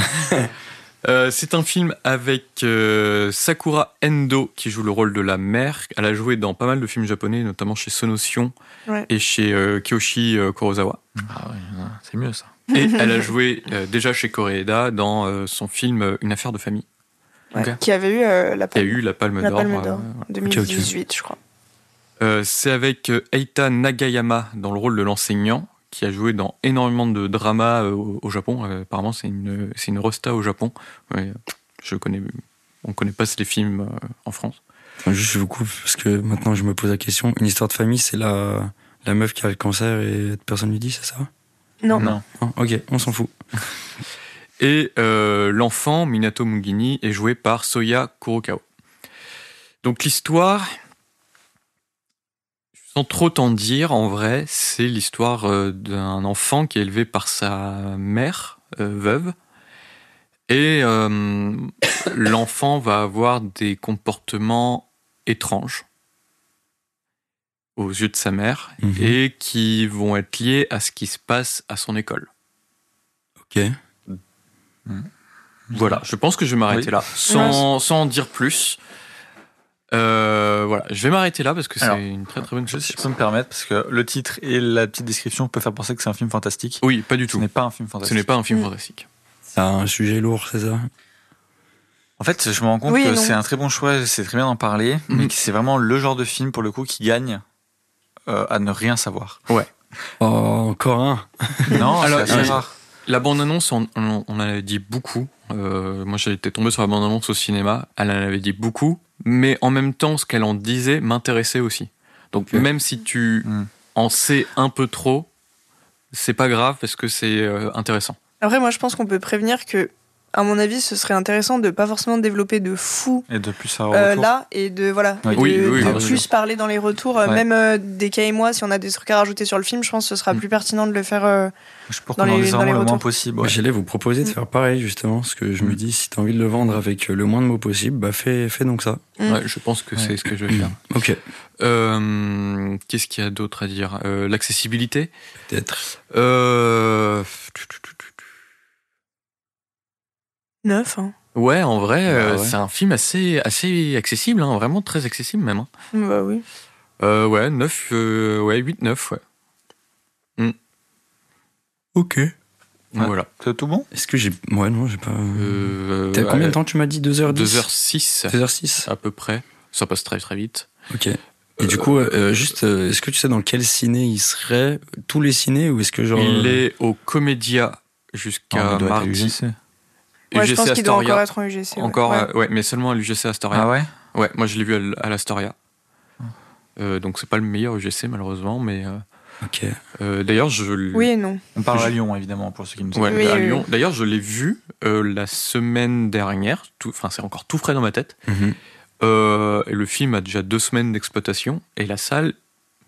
Euh, c'est un film avec euh, Sakura Endo qui joue le rôle de la mère. Elle a joué dans pas mal de films japonais, notamment chez Sonotion Ouais. et chez euh, Kiyoshi euh, Kurosawa. Ah ouais, c'est mieux ça. Et elle a joué euh, déjà chez Koreeda dans euh, son film Une affaire de famille. Ouais. Qui avait eu euh, la palme, eu la Palme la d'Or. palme euh, d'or en 2018, je crois. Euh, c'est avec euh, Eita Nagayama dans le rôle de l'enseignant, qui a joué dans énormément de dramas euh, au, au Japon. Euh, apparemment, c'est une, c'est une rosta au Japon. Ouais, je connais, on connaît pas ces films euh, en France. Enfin, juste je vous coupe parce que maintenant je me pose la question. Une histoire de famille, c'est la, la meuf qui a le cancer et personne lui dit, c'est ça? Non. Non. Non, Ok, on s'en fout. Et euh, l'enfant, Minato Mugini, est joué par Soya Kurokawa. Donc l'histoire, sans trop t'en dire, en vrai, c'est l'histoire euh, d'un enfant qui est élevé par sa mère, euh, veuve. Et euh, l'enfant va avoir des comportements étranges aux yeux de sa mère Mhm. et qui vont être liés à ce qui se passe à son école. Ok. Voilà, je pense que je vais m'arrêter Oui. là, sans, sans en dire plus. Euh, voilà, je vais m'arrêter là parce que c'est une très très bonne chose. si je peux me permettre, parce que le titre et la petite description peuvent faire penser que c'est un film fantastique. Oui, pas du Ce tout. n'est pas un film Ce fantastique. n'est pas un film Mm. fantastique. C'est un sujet lourd, c'est ça? En fait, je me rends compte Oui que c'est un très bon choix, c'est très bien d'en parler, Mhm. mais que c'est vraiment le genre de film pour le coup qui gagne euh, à ne rien savoir. Oh, encore un. Non, Alors, c'est assez il- rare. La bande-annonce, on, on, on en avait dit beaucoup. Euh, moi, j'étais tombé sur la bande-annonce au cinéma. Elle en avait dit beaucoup. Mais en même temps, ce qu'elle en disait m'intéressait aussi. Donc, même si tu Mm. en sais un peu trop, c'est pas grave parce que c'est euh, intéressant. Après, moi, je pense qu'on peut prévenir que à mon avis, ce serait intéressant de pas forcément développer de fou Et de plus avoir euh, là et de voilà Oui. de, Oui, oui, de oui, plus parler dans les retours euh, Ouais. même euh, des cas et moi si on a des trucs à rajouter sur le film je pense que ce sera Mm. plus pertinent de le faire euh, Je pour dans qu'on en les- dans les le moins possible. Ouais. J'allais vous proposer de Mm. faire pareil, justement, parce que je me Mm. dis, si t'as envie de le vendre avec le moins de mots possible, bah fais, fais donc ça. Mm. Ouais, je pense que Ouais. c'est ce que je vais faire. Ok. Euh, Qu'est-ce qu'il y a d'autre à dire? Euh, L'accessibilité? Peut-être. Euh, neuf hein. Ouais, en vrai, euh, ouais. c'est un film assez, assez accessible, hein, vraiment très accessible même. hein. bah oui Euh, ouais, 9, euh, ouais, 8, 9, ouais. Ok. Ouais. Voilà. C'est tout bon? Est-ce que j'ai. Ouais, non, j'ai pas. Euh, T'as combien de temps tu m'as dit 2h10 2h06 2h06 à peu près. Ça passe très très vite. Ok. Et du coup, euh, juste, euh, est-ce que tu sais dans quel ciné il serait? Tous les cinés ou est-ce que genre. Il est au Comédia jusqu'à à mardi. UGC. ouais, je pense qu'il doit Astoria. encore être en UGC ouais. Encore, Ouais. euh, ouais, mais seulement à l'UGC Astoria. Ah ouais? Ouais, moi je l'ai vu à l'Astoria. Euh, donc c'est pas le meilleur UGC malheureusement, mais euh, Ok. euh, d'ailleurs je oui et non On parle Je- à Lyon, évidemment, pour ceux qui nous Ouais, écoutent. Oui, à oui, Lyon. oui. D'ailleurs je l'ai vu euh, la semaine dernière. tout- Enfin c'est encore tout frais dans ma tête. Euh, et le film a déjà deux semaines d'exploitation et la salle,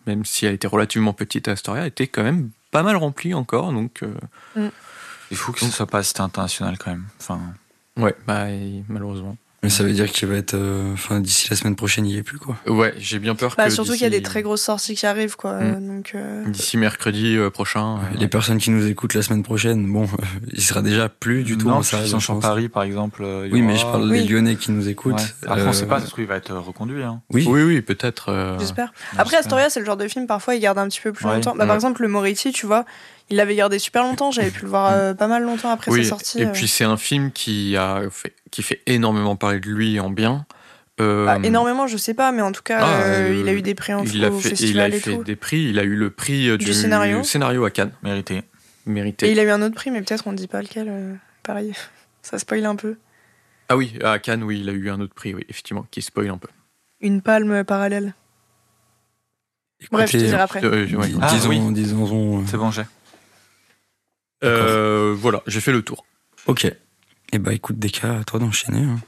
même si elle était relativement petite à Astoria, était quand même pas mal remplie encore. Donc euh, Il faut que ce soit pas assez international quand même. Enfin, ouais, bah et malheureusement. Mais ça veut dire qu'il va être. euh, Enfin, d'ici la semaine prochaine, il y est plus, quoi. Ouais, j'ai bien peur bah que surtout qu'il y a des très grosses sorties qui arrivent quoi Mm. donc euh, d'ici mercredi euh, prochain. euh, Les personnes qui nous écoutent la semaine prochaine, bon, euh, il sera déjà plus du tout non, salle. sont sur. Paris, par exemple. euh, Oui, aura- mais je parle Oui. des Lyonnais qui nous écoutent. Ouais. Après, on sait Euh, pas, ça se trouve, il va être reconduit. Hein. Oui. Oui, oui, peut-être. euh, j'espère J'espère. après Astoria c'est le genre de film parfois il garde un petit peu plus Ouais. longtemps bah, par exemple le Moriti tu vois il l'avait gardé super longtemps j'avais pu le voir euh, pas mal longtemps après oui, sa sortie et euh. puis c'est un film qui a fait, qui fait énormément parler de lui en bien. Euh, Bah, énormément, je sais pas, mais en tout cas, Ah, euh, euh, il a eu des prix en Il a au fait, il festival a et fait tout. des prix. Il a eu le prix Du du, scénario. à Cannes, Mérité. mérité. Et il a eu un autre prix, mais peut-être on dit pas lequel. euh, pareil, ça spoil un peu. Ah oui, à Cannes, oui, il a eu un autre prix, oui, effectivement, qui spoil un peu. Une palme parallèle. Bref, je te dirai après. Euh, ouais. Ah, disons, oui. disons, euh, C'est bon, j'ai. Euh, voilà, j'ai fait le tour. Ok. Et bah écoute, Deka, à toi d'enchaîner. hein.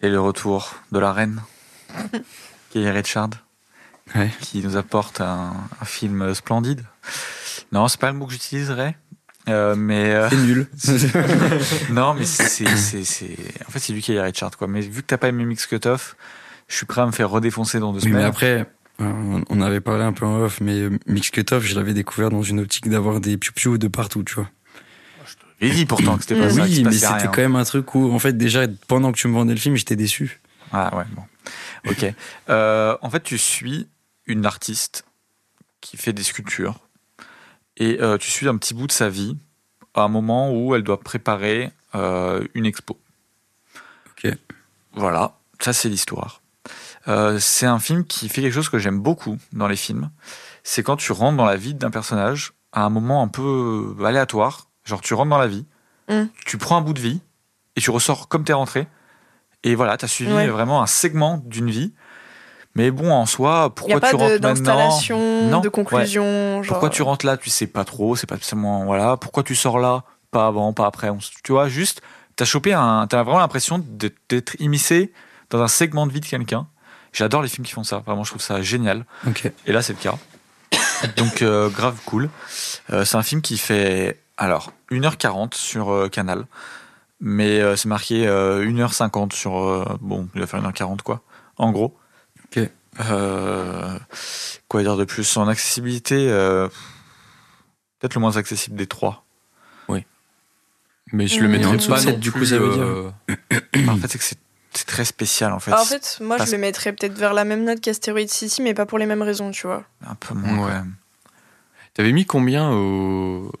C'est le retour de la reine, qui est Richard, Ouais. qui nous apporte un, un film splendide. Non, c'est pas le mot que j'utiliserais, euh, mais euh, C'est nul. non, mais c'est, c'est, c'est, en fait, c'est lui qui est Richard, quoi. Mais vu que t'as pas aimé Mix Cutoff, je suis prêt à me faire redéfoncer dans deux Oui, semaines. mais après, on avait parlé un peu en off, mais euh, Mix Cutoff, je l'avais découvert dans une optique d'avoir des piou de partout, tu vois. J'ai dit pourtant que c'était pas ça. qu'il se oui, mais c'était quand même un truc où, en fait, déjà, pendant que tu me vendais le film, j'étais déçu. Ah ouais, bon. Ok. Euh, en fait, tu suis une artiste qui fait des sculptures et euh, tu suis un petit bout de sa vie à un moment où elle doit préparer euh, une expo. Ok. Voilà, ça c'est l'histoire. Euh, c'est un film qui fait quelque chose que j'aime beaucoup dans les films. C'est quand tu rentres dans la vie d'un personnage à un moment un peu aléatoire. Genre tu rentres dans la vie, Mm. tu prends un bout de vie et tu ressors comme t'es rentré. Et voilà, t'as suivi Ouais. vraiment un segment d'une vie. Mais bon, en soi, Il n'y pourquoi a pas tu rentres d'installation, Non, de conclusion. genre- Pourquoi tu rentres là? Tu sais pas trop, c'est pas spécialement voilà. Pourquoi tu sors là? Pas avant, pas après. On tu vois, juste, t'as chopé un, t'as vraiment l'impression d'être d'être immiscé dans un segment de vie de quelqu'un. J'adore les films qui font ça. Vraiment, je trouve ça génial. Et là, c'est le cas. Donc, euh, grave cool. Euh, c'est un film qui fait, alors, 1h40 sur euh, Canal. Mais euh, c'est marqué euh, 1h50 sur. euh, bon, il va faire 1h40, quoi. En gros. Ok. Euh, quoi dire de plus? En accessibilité, euh, peut-être le moins accessible des trois. Mais je le mettrai Et en dessous pas de sept, non du coup, ça veut dire euh, en fait, c'est que c'est c'est très spécial, en fait. Ah, en fait, moi, Parce- je le mettrais peut-être vers la même note qu'Asteroid City, mais pas pour les mêmes raisons, tu vois. Un peu moins, Ouais. T'avais mis combien au,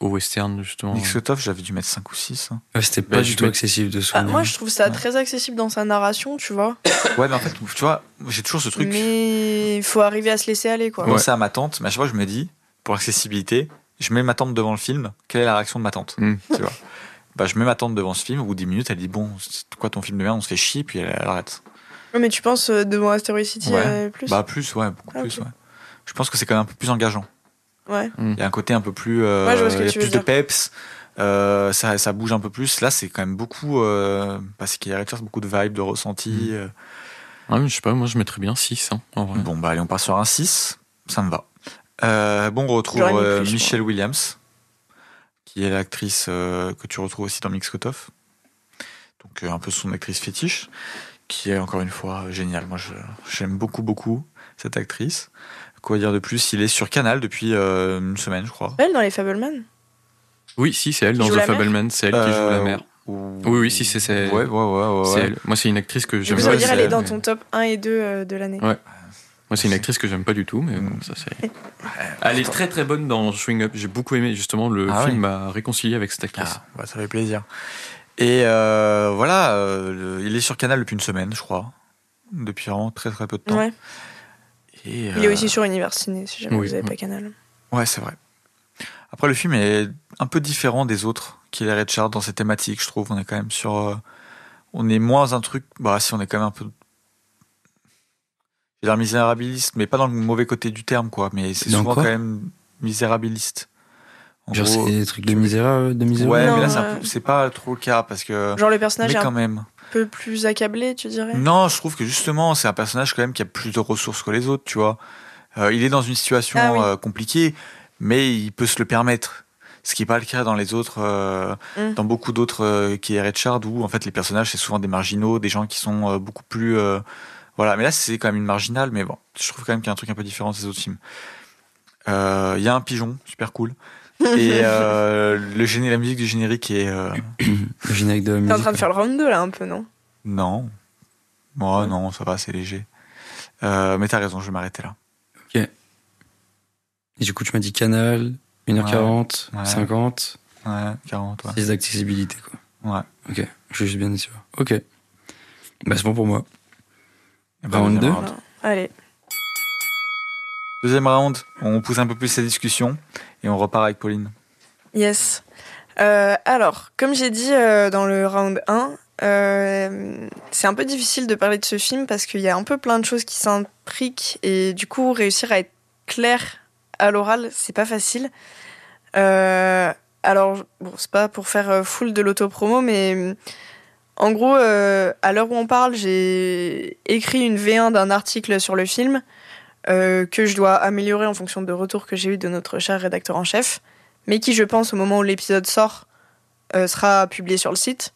au western justement Mixotov, j'avais dû mettre 5 ou 6. hein. Ouais, c'était Bah, pas du tout mets- accessible de Ah, souvenir. moi, je trouve ça Ouais. très accessible dans sa narration, tu vois. Ouais, mais en fait, tu vois, j'ai toujours ce truc. Mais il faut arriver à se laisser aller, quoi. Moi, Ouais. c'est à ma tante, mais à chaque fois, je me dis, pour l'accessibilité, je mets ma tante devant le film, quelle est la réaction de ma tante Mm. Tu vois bah, Je mets ma tante devant ce film, au bout de 10 minutes, elle dit Bon, c'est quoi ton film de merde? On se fait chier, puis elle, elle arrête. Ouais, mais tu penses euh, devant Asteroid City Ouais. euh, plus? Bah, plus, ouais, beaucoup Ah, plus, ouais. Je pense que c'est quand même un peu plus engageant. Ouais. Il y a un côté un peu plus. euh, Ouais, je vois ce que il y a tu plus de peps. Euh, ça, ça bouge un peu plus. Là, c'est quand même beaucoup. Euh, parce qu'il y a beaucoup de vibes, de ressenti. Mm. euh. Ouais, mais je sais pas, moi je mettrais bien 6. Hein, en vrai. Bon, bah, allez, on part sur un 6. Ça me va. Euh, bon, on retrouve euh, Michelle Williams, qui est l'actrice euh, que tu retrouves aussi dans Mix Cutoff. Donc, euh, un peu son actrice fétiche, qui est encore une fois euh, géniale. Moi, j'aime beaucoup, beaucoup cette actrice. Quoi dire de plus? Il est sur Canal depuis euh, une semaine, je crois. Elle dans les Fableman Oui, si, c'est elle Qui dans The Fableman, c'est elle qui joue la mère. ou- Oui, oui, si, c'est- Ouais, ouais, ouais. ouais, C'est ouais. elle. Moi, c'est une actrice que Je j'aime pas. dire, elle est dans ton top 1 et 2 euh, de l'année. Ouais. Moi, c'est une actrice que j'aime pas du tout, mais bon, ça c'est. Elle est très très bonne dans Swing Up. J'ai beaucoup aimé, justement, le Ah film oui. m'a réconcilié avec cette actrice. Ah, bah, ça fait plaisir. Et euh, voilà, euh, il est sur Canal depuis une semaine, je crois. Depuis vraiment très très peu de temps. Ouais. Et, Il est euh, aussi sur Univers Ciné, si jamais oui, vous n'avez pas Canal. Ouais, c'est vrai. Après, le film est un peu différent des autres qu'il est Richard dans ses thématiques, je trouve. On est quand même sur. euh, on est moins un truc. Bah, si, on est quand même un peu. J'ai l'air misérabiliste, mais pas dans le mauvais côté du terme, quoi. Mais c'est souvent quand même misérabiliste. En Genre, gros- c'est des trucs de misérable, de misérable. Ouais, Non, mais là, c'est un euh, peu- c'est pas trop le cas parce que. Genre le personnage Mais est quand un même. peu plus accablé, tu dirais? Non, je trouve que justement, c'est un personnage quand même qui a plus de ressources que les autres, tu vois. Euh, il est dans une situation Ah oui. euh, compliquée, mais il peut se le permettre. Ce qui n'est pas le cas dans les autres, euh, Mm. dans beaucoup d'autres euh, qui est Richard, où en fait les personnages c'est souvent des marginaux, des gens qui sont euh, beaucoup plus, euh, voilà. Mais là c'est quand même une marginale, mais bon, je trouve quand même qu'il y a un truc un peu différent de ces autres films. Euh, Il y a un pigeon, super cool, et euh, le géné, la musique du générique est euh, Le générique de la T'es musique. en train de faire le round 2 là un peu, non? Non, moi non, ça va, c'est léger. Euh, mais t'as raison, je vais m'arrêter là. Et du coup, tu m'as dit Canal, 1h40, Ouais. 50, Ouais, 40, ouais. 6 d'accessibilité, quoi. Ouais. Ok, je suis juste bien sûr. Ok. Bah, c'est bon pour moi. Ben, Round deuxième deux. round. Allez. Deuxième round, on pousse un peu plus la discussion et on repart avec Pauline. Yes. Euh, alors, comme j'ai dit euh, dans le round 1, euh, c'est un peu difficile de parler de ce film parce qu'il y a un peu plein de choses qui s'imbriquent et du coup, réussir à être clair à l'oral, c'est pas facile. Euh, alors, bon, c'est pas pour faire full de l'autopromo, mais euh, en gros, euh, à l'heure où on parle, j'ai écrit une V1 d'un article sur le film euh, que je dois améliorer en fonction de retours que j'ai eu de notre cher rédacteur en chef mais qui, je pense, au moment où l'épisode sort, euh, sera publié sur le site.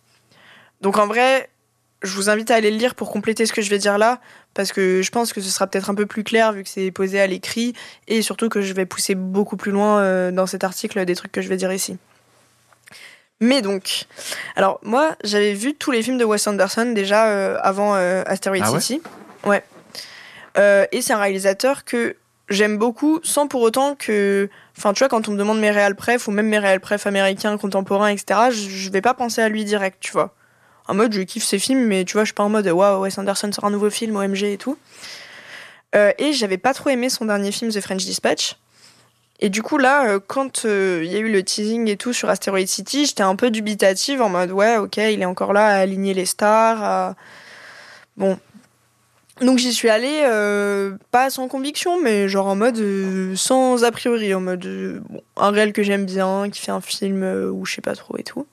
Donc en vrai, je vous invite à aller le lire pour compléter ce que je vais dire là, parce que je pense que ce sera peut-être un peu plus clair vu que c'est posé à l'écrit, et surtout que je vais pousser beaucoup plus loin dans cet article des trucs que je vais dire ici. Mais donc, alors moi, j'avais vu tous les films de Wes Anderson déjà euh, avant euh, Asteroid Ah City. Ouais. Euh, et c'est un réalisateur que j'aime beaucoup, sans pour autant que. Enfin, tu vois, quand on me demande mes réels pref ou même mes réels pref américains, contemporains, etc., je, vais pas penser à lui direct, tu vois. En mode, je kiffe ses films, mais tu vois, je suis pas en mode, waouh, Wes Anderson sort un nouveau film, OMG et tout. Et j'avais pas trop aimé son dernier film, The French Dispatch. Et du coup, là, euh, quand euh, il y a eu le teasing et tout sur Asteroid City, j'étais un peu dubitative en mode, ouais, ok, il est encore là à aligner les stars. à- Bon. Donc j'y suis allée, euh, pas sans conviction, mais genre en mode euh, sans a priori, en mode bon, un réel que j'aime bien, qui fait un film où je sais pas trop et tout.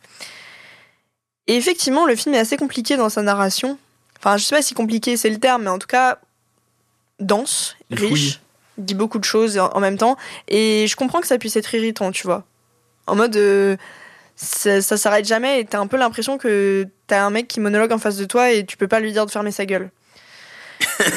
Et effectivement, le film est assez compliqué dans sa narration. Enfin, je sais pas si compliqué c'est le terme, mais en tout cas dense, riche. Dit beaucoup de choses en, même temps. Et je comprends que ça puisse être irritant, tu vois. En mode, euh, ça, ça s'arrête jamais et t'as un peu l'impression que t'as un mec qui monologue en face de toi et tu peux pas lui dire de fermer sa gueule.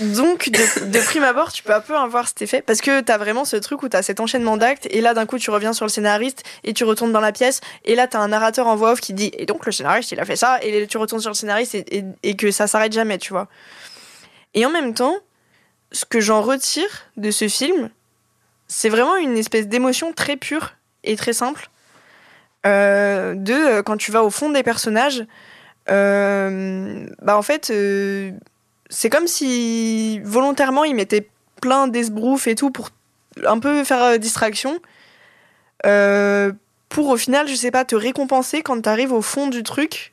Donc, de, de prime abord, tu peux un peu avoir cet effet parce que t'as vraiment ce truc où t'as cet enchaînement d'actes et là, d'un coup, tu reviens sur le scénariste et tu retournes dans la pièce et là, t'as un narrateur en voix off qui dit et donc le scénariste il a fait ça et tu retournes sur le scénariste et, et- et que ça s'arrête jamais, tu vois. Et en même temps, ce que j'en retire de ce film, c'est vraiment une espèce d'émotion très pure et très simple. Euh, de euh, quand tu vas au fond des personnages, euh, bah en fait, c'est comme si volontairement ils mettaient plein d'esbroufs et tout pour un peu faire distraction. Pour au final, je sais pas, te récompenser quand t'arrives au fond du truc.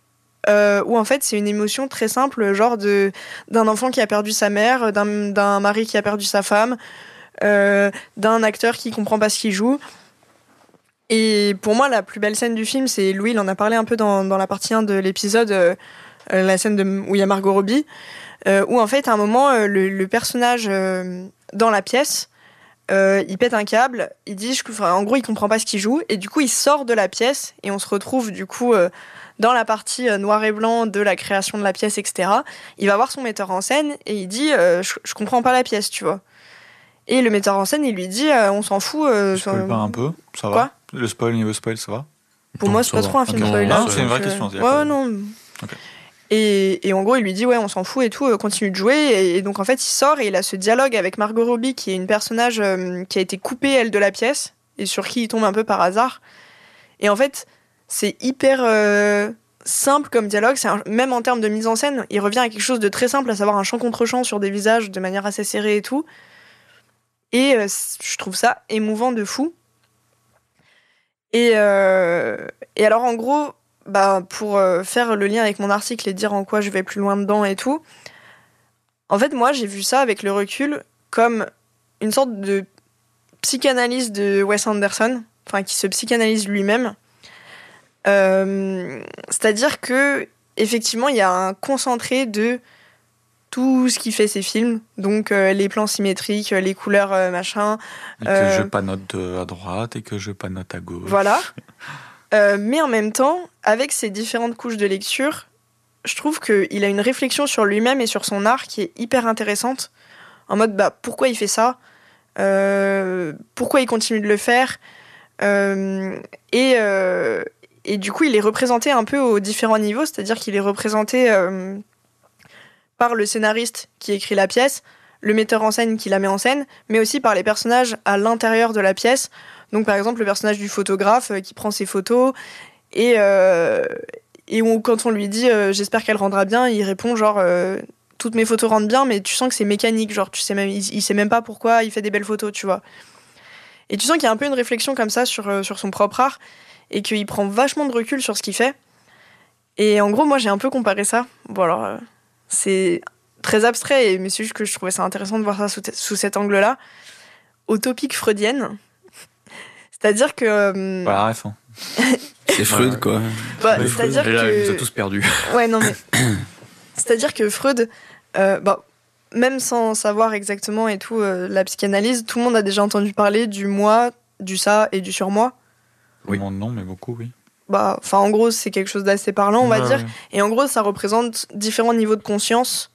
Euh, où en fait c'est une émotion très simple, genre de d'un enfant qui a perdu sa mère, d'un mari qui a perdu sa femme, euh, d'un acteur qui comprend pas ce qu'il joue. Et pour moi, la plus belle scène du film, c'est Louis, il en a parlé un peu dans, dans la partie 1 de l'épisode, euh, la scène de, où il y a Margot Robbie, euh, où en fait, à un moment, le, personnage dans la pièce, il pète un câble, il dit, je, enfin, en gros, il comprend pas ce qu'il joue, et du coup, il sort de la pièce, et on se retrouve du coup dans la partie euh, noir et blanc de la création de la pièce, etc. Il va voir son metteur en scène, et il dit, euh, je, je comprends pas la pièce, tu vois. Et le metteur en scène, il lui dit, euh, on s'en fout. euh, Spoil pas un peu, ça va Quoi? Le spoil, niveau spoil, ça va? Pour Non, moi, c'est pas va. trop un film Ok, spoiler. non, donc, c'est une vraie question, Ouais, non. Ok. Et, et en gros, il lui dit ouais, on s'en fout et tout, euh, continue de jouer. Et, et donc en fait, il sort et il a ce dialogue avec Margot Robbie, qui est une personnage euh, qui a été coupée elle de la pièce et sur qui il tombe un peu par hasard. Et en fait, c'est hyper euh, simple comme dialogue. Même en termes de mise en scène, il revient à quelque chose de très simple, à savoir un chant contre chant sur des visages de manière assez serrée et tout. Et euh, je trouve ça émouvant de fou. Et, euh, alors en gros, bah, pour faire le lien avec mon article et dire en quoi je vais plus loin dedans et tout, en fait, moi, j'ai vu ça avec le recul comme une sorte de psychanalyse de Wes Anderson, enfin, qui se psychanalyse lui-même. Euh, C'est-à-dire que, effectivement, il y a un concentré de tout ce qui fait ses films, donc euh, les plans symétriques, les couleurs, euh, machin, Et que je panote à droite et que je panote à gauche. voilà. Mais en même temps, avec ces différentes couches de lecture, je trouve qu'il a une réflexion sur lui-même et sur son art qui est hyper intéressante. En mode, bah, pourquoi il fait ça? Pourquoi il continue de le faire? Et, et du coup, il est représenté un peu aux différents niveaux, c'est-à-dire qu'il est représenté euh, par le scénariste qui écrit la pièce, le metteur en scène qui la met en scène, mais aussi par les personnages à l'intérieur de la pièce. Donc par exemple le personnage du photographe euh, qui prend ses photos et, euh, quand on lui dit j'espère qu'elle rendra bien, il répond genre toutes mes photos rendent bien mais tu sens que c'est mécanique, genre tu sais même, il, il sait même pas pourquoi il fait des belles photos, tu vois. Et tu sens qu'il y a un peu une réflexion comme ça sur, sur son propre art et qu'il prend vachement de recul sur ce qu'il fait. Et en gros moi j'ai un peu comparé ça. Bon alors euh, c'est très abstrait, mais c'est juste que je trouvais ça intéressant de voir ça sous, sous cet angle-là. Au topic freudienne. C'est-à-dire que. euh, Pas la ref. hein. C'est Freud, quoi. bah, c'est-à-dire Et là, il nous a que. tous perdus. Ouais, non, mais. C'est-à-dire que Freud, euh, bah, même sans savoir exactement et tout euh, la psychanalyse, tout le monde a déjà entendu parler du moi, du ça et du surmoi. Le monde non, mais beaucoup, oui. Bah, enfin, en gros, c'est quelque chose d'assez parlant, on va Ouais, dire. ouais. Et en gros, ça représente différents niveaux de conscience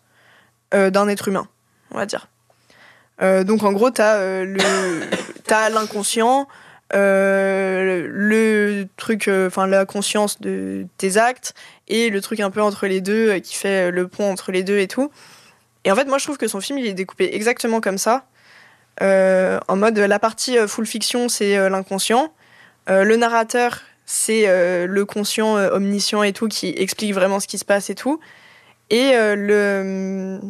euh, d'un être humain, on va dire. Euh, donc en gros, t'as euh, le, t'as l'inconscient, euh, le truc, euh, enfin la conscience de tes actes et le truc un peu entre les deux euh, qui fait le pont entre les deux et tout. Et en fait, moi, je trouve que son film, il est découpé exactement comme ça. Euh, en mode, la partie euh, full fiction, c'est euh, l'inconscient. Euh, le narrateur, c'est euh, le conscient euh, omniscient et tout qui explique vraiment ce qui se passe et tout. Et le,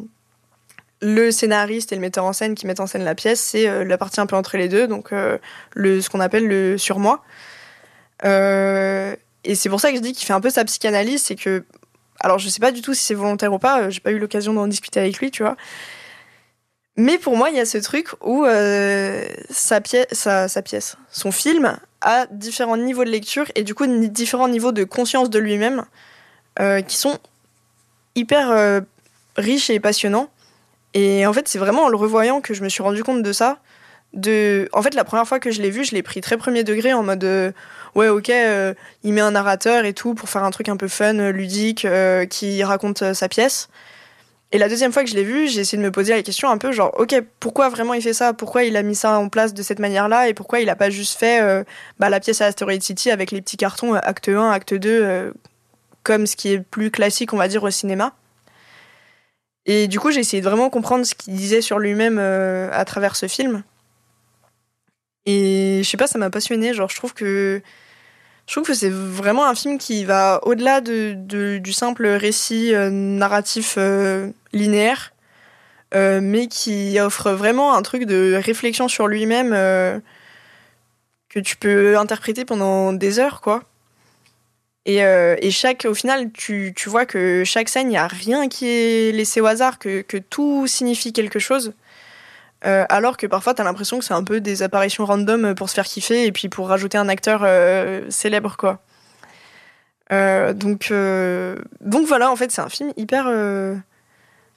scénariste et le metteur en scène qui mettent en scène la pièce, c'est la partie un peu entre les deux, donc le, ce qu'on appelle le surmoi. Et c'est pour ça que je dis qu'il fait un peu sa psychanalyse, c'est que. Alors, je sais pas du tout si c'est volontaire ou pas, j'ai pas eu l'occasion d'en discuter avec lui, tu vois. Mais pour moi, il y a ce truc où euh, sa, pièce, son film, a différents niveaux de lecture et du coup différents niveaux de conscience de lui-même euh, qui sont hyper euh, riches et passionnants. Et en fait, c'est vraiment en le revoyant que je me suis rendu compte de ça. De... En fait, la première fois que je l'ai vu, je l'ai pris très premier degré en mode ouais, ok, il met un narrateur et tout pour faire un truc un peu fun, ludique, qui raconte sa pièce. Et la deuxième fois que je l'ai vu, j'ai essayé de me poser la question un peu genre, ok, pourquoi vraiment il fait ça? Pourquoi il a mis ça en place de cette manière-là? Et pourquoi il a pas juste fait euh, bah, la pièce à Asteroid City avec les petits cartons euh, acte 1, acte 2, euh, comme ce qui est plus classique, on va dire, au cinéma Et du coup, j'ai essayé de vraiment comprendre ce qu'il disait sur lui-même à travers ce film. Et je sais pas, ça m'a passionné. Genre, je trouve que je trouve que c'est vraiment un film qui va au-delà de, du simple récit narratif linéaire, euh, mais qui offre vraiment un truc de réflexion sur lui-même euh, que tu peux interpréter pendant des heures, quoi. Et, euh, et chaque, au final, tu, tu vois que chaque scène, il n'y a rien qui est laissé au hasard, que, que tout signifie quelque chose. Alors que parfois, t'as l'impression que c'est un peu des apparitions random pour se faire kiffer et puis pour rajouter un acteur célèbre, quoi. Donc, donc voilà, en fait, c'est un film hyper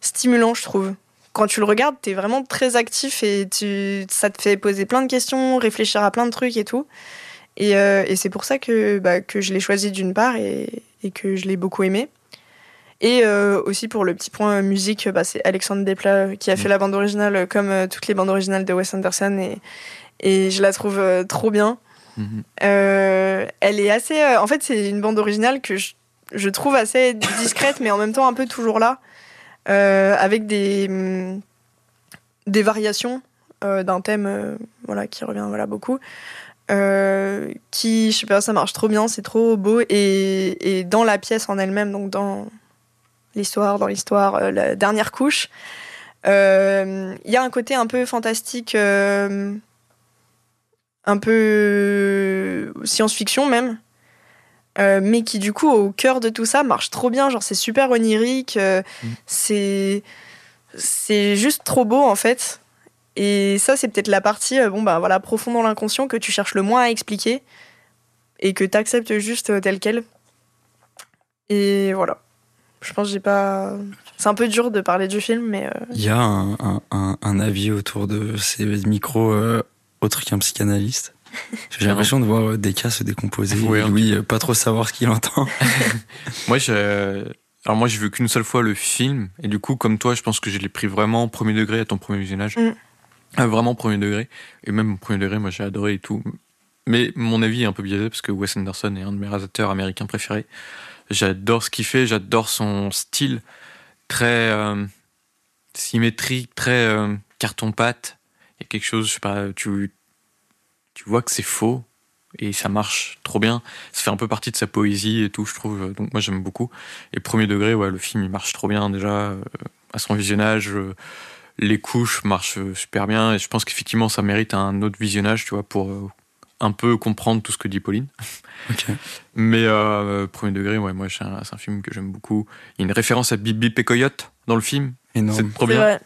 stimulant, je trouve. Quand tu le regardes, t'es vraiment très actif et tu, ça te fait poser plein de questions, réfléchir à plein de trucs et tout. Et, euh, et c'est pour ça que, bah, que je l'ai choisi d'une part et, et que je l'ai beaucoup aimé. Et euh, aussi pour le petit point musique, bah, c'est Alexandre Desplat qui a fait la bande originale comme euh, toutes les bandes originales de Wes Anderson et, et je la trouve trop bien. Mhm. Euh, elle est assez. en fait, c'est une bande originale que je, je trouve assez discrète, mais en même temps un peu toujours là, avec des hum, des variations euh, d'un thème, euh, voilà, qui revient voilà beaucoup. Euh, qui, je sais pas, ça marche trop bien, c'est trop beau et, et dans la pièce en elle-même, donc dans l'histoire, dans l'histoire, euh, la dernière couche, euh, il y a un côté un peu fantastique. euh, un peu science-fiction même, euh, mais qui du coup au cœur de tout ça marche trop bien. Genre c'est super onirique, euh, Mm. c'est c'est juste trop beau en fait. Et ça c'est peut-être la partie euh, bon bah voilà profond dans l'inconscient que tu cherches le moins à expliquer et que tu acceptes juste tel quel. Et voilà. Je pense que j'ai pas. C'est un peu dur de parler du film, mais Il y a un, un, un, un avis autour de ces micros autre qu'un psychanalyste. J'ai l'impression de voir euh, des cas se décomposer. Oui, euh, pas trop savoir ce qu'il entend. Moi, j'ai. Alors moi, j'ai vu qu'une seule fois le film, et du coup, comme toi, je pense que je l'ai pris vraiment premier degré à ton premier visionnage. Mm. Ah, vraiment premier degré. Et même au premier degré, moi, j'ai adoré et tout. Mais mon avis est un peu biaisé parce que Wes Anderson est un de mes réalisateurs américains préférés. J'adore ce qu'il fait, j'adore son style très euh, symétrique, très euh, carton-pâte. Il y a quelque chose, je sais pas, tu, tu vois que c'est faux et ça marche trop bien. Ça fait un peu partie de sa poésie et tout, je trouve. Donc moi j'aime beaucoup. Et premier degré, ouais, le film il marche trop bien déjà euh, à son visionnage. euh, les couches marchent euh, super bien et je pense qu'effectivement ça mérite un autre visionnage, tu vois, pour un peu comprendre tout ce que dit Pauline. Mais euh, premier degré, ouais, moi c'est un, film que j'aime beaucoup. Il y a une référence à Bip Bip et Coyote dans le film. C'est trop bien.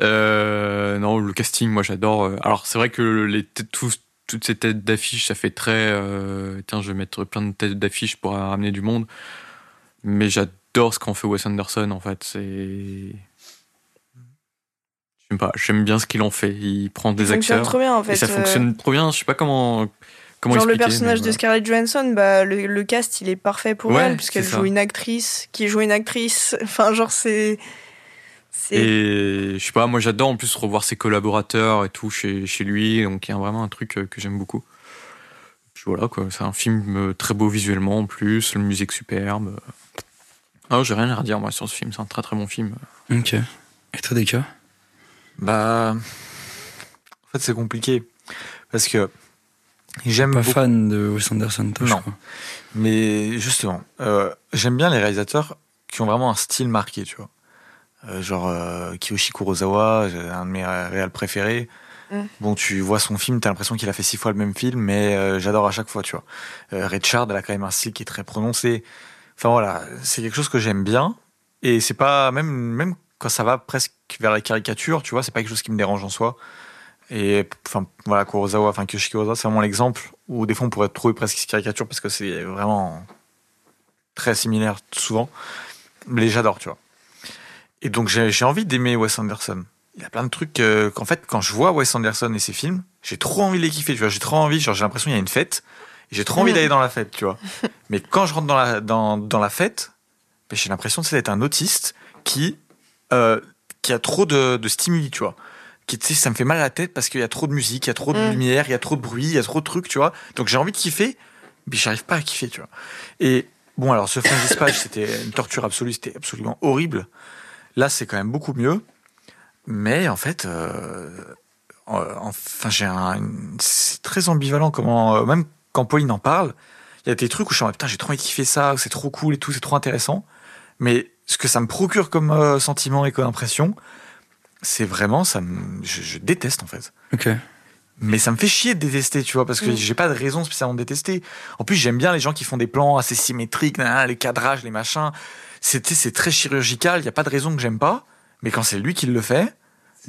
Euh, non, le casting, moi j'adore. Euh, Alors c'est vrai que les tous- toutes ces têtes d'affiche, ça fait très. euh, tiens, je vais mettre plein de têtes d'affiche pour ramener du monde. Mais j'adore ce qu'en fait Wes Anderson en fait. C'est. Sais pas, j'aime bien ce qu'il en fait. Il prend des Ça fonctionne acteurs. trop bien en fait. et ça fonctionne trop bien. Je sais pas comment. comment Genre le personnage de Scarlett Johansson, bah, le, le cast il est parfait pour Ouais, elle puisqu'elle joue une actrice qui joue une actrice. Enfin genre c'est Et je sais pas, moi j'adore en plus revoir ses collaborateurs et tout chez, chez lui, donc il y a vraiment un truc euh, que j'aime beaucoup. Puis voilà quoi, c'est un film euh, très beau visuellement en plus, la musique superbe. Ah, j'ai rien à redire moi sur ce film, c'est un très très bon film. Ok. Et toi, des cas Bah. En fait, c'est compliqué. Parce que. J'aime Pas beaucoup. fan de Wes Anderson, toi, je Non. crois. Mais justement, euh, j'aime bien les réalisateurs qui ont vraiment un style marqué, tu vois. Euh, genre euh, Kiyoshi Kurosawa, un de mes ré- réals préférés. Mm. Bon, tu vois son film, t'as l'impression qu'il a fait six fois le même film, mais euh, j'adore à chaque fois, tu vois. Richard, elle a quand même un style qui est très prononcé. Enfin voilà, c'est quelque chose que j'aime bien. Et c'est pas, même, même quand ça va presque vers la caricature, tu vois, c'est pas quelque chose qui me dérange en soi. Et enfin voilà, Kurosawa, enfin Kiyoshi Kurosawa, c'est vraiment l'exemple où des fois on pourrait trouver presque caricature parce que c'est vraiment très similaire souvent. Mais j'adore, tu vois. Et donc j'ai envie d'aimer Wes Anderson. Il y a plein de trucs euh, qu'en fait, quand je vois Wes Anderson et ses films, j'ai trop envie de les kiffer, tu vois. J'ai trop envie, genre j'ai l'impression qu'il y a une fête. J'ai trop envie d'aller dans la fête, tu vois. Mais quand je rentre dans la, dans, dans la fête, ben, j'ai l'impression d'être un autiste qui, euh, qui a trop de, de stimuli, tu vois. Qui, tu sais, ça me fait mal à la tête parce qu'il y a trop de musique, il y a trop de Mhm. lumière, il y a trop de bruit, il y a trop de trucs, tu vois. Donc j'ai envie de kiffer, mais j'arrive pas à kiffer, tu vois. Et bon, alors ce film Dispatch, c'était une torture absolue, c'était absolument horrible. Là, c'est quand même beaucoup mieux. Mais en fait, euh, euh, enfin, j'ai un, une- c'est très ambivalent comment, euh, même quand Pauline en parle, il y a des trucs où je suis en putain, j'ai trop envie de kiffer ça, c'est trop cool et tout, c'est trop intéressant. Mais ce que ça me procure comme euh, sentiment et comme impression, c'est vraiment, ça me, je, je déteste en fait. Ok. Mais ça me fait chier de détester, tu vois, parce que Mm. j'ai pas de raison spécialement de détester. En plus, j'aime bien les gens qui font des plans assez symétriques, les cadrages, les machins. C'est très chirurgical, il y a pas de raison que j'aime pas. Mais quand c'est lui qui le fait,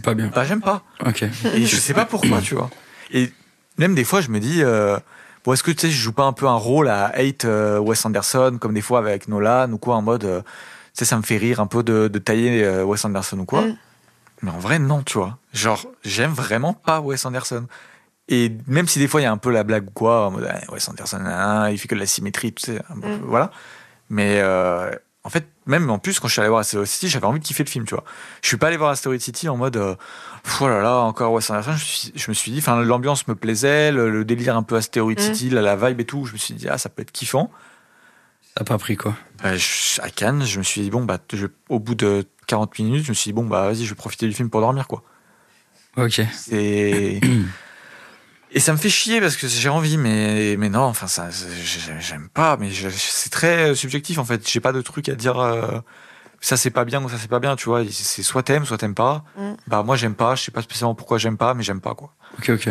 Pas bien. bah j'aime pas. Ok. Et je sais pas pourquoi, tu vois. Et même des fois, je me dis, euh, bon, est-ce que tu sais, je joue pas un peu un rôle à hate euh, Wes Anderson, comme des fois avec Nolan ou quoi, en mode, euh, tu sais, ça me fait rire un peu de, de tailler euh, Wes Anderson ou quoi. Mm. Mais en vrai, non, tu vois. Genre, j'aime vraiment pas Wes Anderson. Et même si des fois il y a un peu la blague ou quoi, en mode, ah, Wes Anderson, ah, il fait que de la symétrie, tu sais, Mm. voilà. Mais euh, en fait, même en plus, quand je suis allé voir Asteroid City, j'avais envie de kiffer le film, tu vois. Je suis pas allé voir Asteroid City en mode, euh, oh là là, encore Wes Anderson. Je, me suis- je me suis dit, enfin, l'ambiance me plaisait, le, le délire un peu Asteroid Mm. City, la, la vibe et tout. Je me suis dit, ah, ça peut être kiffant. Ça a pas pris quoi. Je- à Cannes, je me suis dit, bon, bah, je- au bout de 40 minutes, je me suis dit, bon, bah, vas-y, je vais profiter du film pour dormir, quoi. Ok. C'est. Et ça me fait chier parce que j'ai envie, mais, mais non, enfin, ça, j'ai- j'aime pas, mais c'est très subjectif, en fait. J'ai pas de truc à dire, euh, ça c'est pas bien ou ça c'est pas bien, tu vois. C'est soit t'aimes, soit t'aimes pas. Mm. Bah, moi, j'aime pas, je sais pas spécialement pourquoi j'aime pas, mais j'aime pas, quoi. Ok, ok.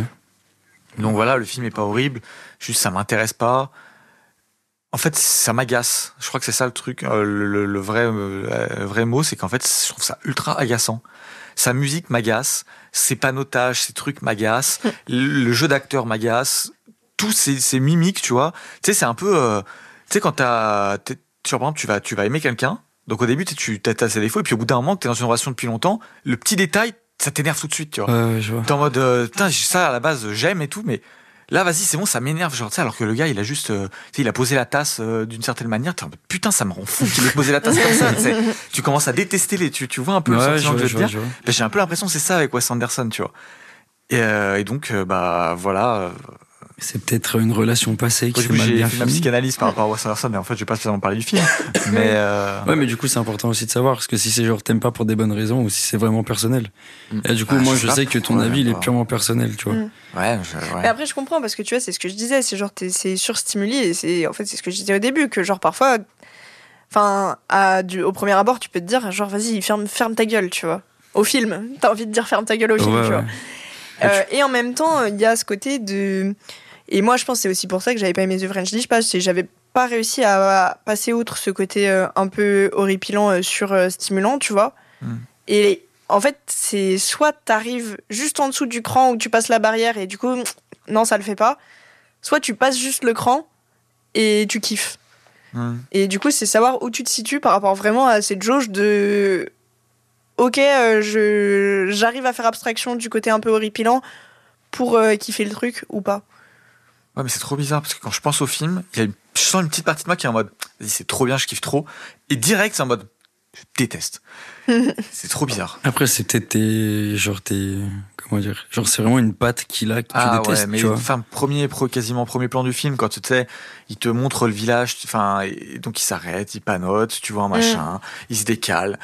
Donc voilà, le film est pas horrible, juste ça m'intéresse pas. En fait, ça m'agace. Je crois que c'est ça le truc. Euh, le, le- le vrai, euh, le vrai mot, c'est qu'en fait, je trouve ça ultra agaçant. Sa musique m'agace, ses panotages, ses trucs m'agacent, le, jeu d'acteur m'agace, tous ces, ces mimiques, tu vois. Tu sais, c'est un peu, euh, tu sais, quand t'as, tu exemple, tu vas, tu vas aimer quelqu'un. Donc au début, tu tu- t'as ses défauts, et puis au bout d'un moment, que t'es dans une relation depuis longtemps, le petit détail, ça t'énerve tout de suite, tu vois. T'es en mode, euh, putain, ça à la base j'aime et tout, mais là, vas-y, c'est bon, ça m'énerve. Genre, tu sais, alors que le gars, il a juste, euh, tu sais, il a posé la tasse euh, d'une certaine manière. T'es en mode, putain, ça me rend fou qu'il ait posé la tasse comme ça. tu sais. Tu commences à détester les, tu, tu vois un peu le je sentiment vois, que je je veux vois, dire. je vois. Ben, J'ai un peu l'impression que c'est ça avec Wes Anderson, tu vois. Et, euh, et donc, euh, bah voilà. euh, C'est peut-être une relation passée qui s'est mal j'ai bien fait ma psychanalyse par rapport à Wes Anderson, mais en fait, je vais pas spécialement parler du film. mais euh, Ouais, mais du coup, c'est important aussi de savoir, parce que si c'est genre t'aimes pas pour des bonnes raisons ou si c'est vraiment personnel. Mm. Et du coup, Ah, moi, je sais je pas sais que ton avis, il est purement personnel, tu vois. Mm. ouais, je- ouais. Mais après, je comprends parce que tu vois, c'est ce que je disais, c'est genre, t'es- c'est surstimulé et c'est, en fait, c'est ce que je disais au début, que genre parfois, enfin, au premier abord, tu peux te dire, genre, vas-y, ferme, ferme ta gueule, tu vois. Au film, t'as envie de dire ferme ta gueule au film, Ouais, tu vois. Euh, et en même temps, il y a ce côté de. Et moi, je pense c'est aussi pour ça que j'avais pas aimé The French Dispatch, c'est que j'avais pas réussi à passer outre ce côté euh, un peu horripilant euh, sur euh, stimulant, tu vois. Mm. Et en fait, c'est soit t'arrives juste en dessous du cran où tu passes la barrière et du coup, non, ça le fait pas. Soit tu passes juste le cran et tu kiffes. Hmm. Et du coup, c'est savoir où tu te situes par rapport vraiment à cette jauge de. Ok, euh, je j'arrive à faire abstraction du côté un peu horripilant pour euh, kiffer le truc ou pas. Ouais, mais c'est trop bizarre parce que quand je pense au film, il y a une, je sens une petite partie de moi qui est en mode, vas-y, c'est trop bien, je kiffe trop. Et direct, c'est en mode, je déteste. c'est trop bizarre. Après, c'est peut-être tes. Genre, tes. Comment dire Genre, c'est vraiment une patte qu'il a que tu Ah détestes, ouais, mais tu vois. enfin, premier, pro- quasiment premier plan du film, quand tu sais, il te montre le village, tu- enfin, et donc il s'arrête, il panote, tu vois un machin, il se décale.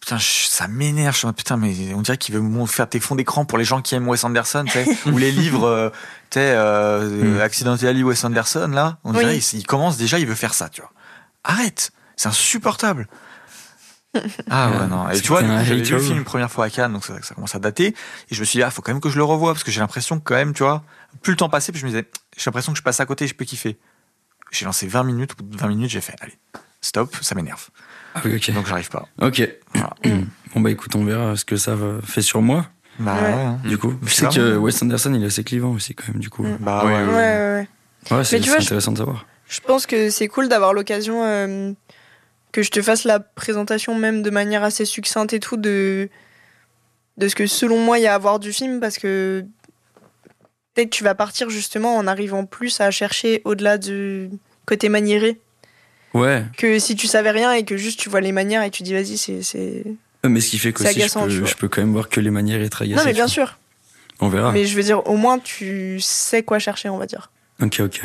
Putain, ça m'énerve. Je putain, mais on dirait qu'il veut faire tes fonds d'écran pour les gens qui aiment Wes Anderson, tu sais, ou les livres, euh, tu sais, euh, Mm. Accidentally Wes Anderson, là. On dirait, il, il commence déjà, il veut faire ça, tu vois. Arrête, c'est insupportable. Ah ouais, non. Et tu vois, j'avais vu le film une première fois à Cannes, donc ça, ça commence à dater. Et je me suis dit, ah, faut quand même que je le revoie, parce que j'ai l'impression que quand même, tu vois, plus le temps passait, puis je me disais, j'ai l'impression que je passe à côté, je peux kiffer. J'ai lancé 20 minutes, au bout de 20 minutes, j'ai fait, allez, stop, ça m'énerve. Ah oui, ok. Donc j'arrive pas. Ok. Voilà. Bon, bah écoute, on verra ce que ça fait sur moi, Bah Ouais. hein. du coup. Je sais que Wes Anderson, il est assez clivant aussi, quand même, du coup. Mm. Bah Ouais, ouais. Ouais, ouais. ouais, ouais. C'est je- intéressant de savoir. Je pense que c'est cool d'avoir l'occasion euh, que je te fasse la présentation même de manière assez succincte et tout de, de ce que selon moi il y a à voir du film parce que peut-être tu vas partir justement en arrivant plus à chercher au-delà du côté maniéré Ouais. que si tu savais rien et que juste tu vois les manières et tu dis vas-y c'est c'est Euh, Mais ce qui fait qu'aussi, je, agaçant, tu peux- je peux quand même voir que les manières être agacées. non mais bien vois. sûr On verra. mais je veux dire au moins tu sais quoi chercher on va dire Ok, ok.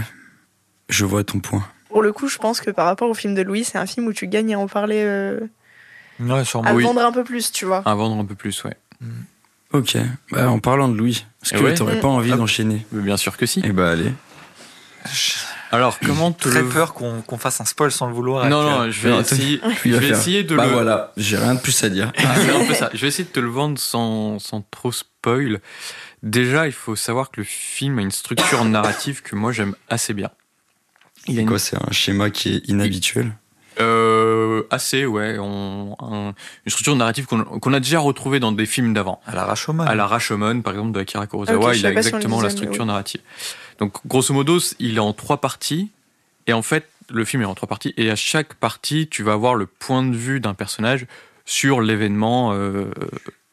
Je vois ton point. pour le coup je pense que par rapport au film de Louis c'est un film où tu gagnes à en parler euh, Ouais, sûrement. à Oui. vendre un peu plus tu vois À vendre un peu plus, ouais. Ok. Bah, en parlant de Louis, est-ce Eh que ouais. t'aurais pas envie Ah. d'enchaîner? Mais Bien sûr que si. Eh bah, allez. Alors, comment te Très le... peur qu'on fasse un spoil sans le vouloir. Non, non, euh, je vais essayer, je va vais faire. essayer de bah le... voilà, j'ai rien de plus à dire. Ah, un peu ça. Je vais essayer de te le vendre sans, sans trop spoil. Déjà, il faut savoir que le film a une structure narrative que moi j'aime assez bien. Il a une... Quoi, c'est un schéma qui est inhabituel? Euh, assez, ouais. On, un- une structure narrative qu'on a déjà retrouvée dans des films d'avant. À la Rashomon. À la Rashomon, par exemple, de Akira Kurosawa, Ok, je il a si exactement la structure narrative. Donc, grosso modo, il est en trois parties. Et en fait, le film est en trois parties. Et à chaque partie, tu vas avoir le point de vue d'un personnage sur l'événement. euh,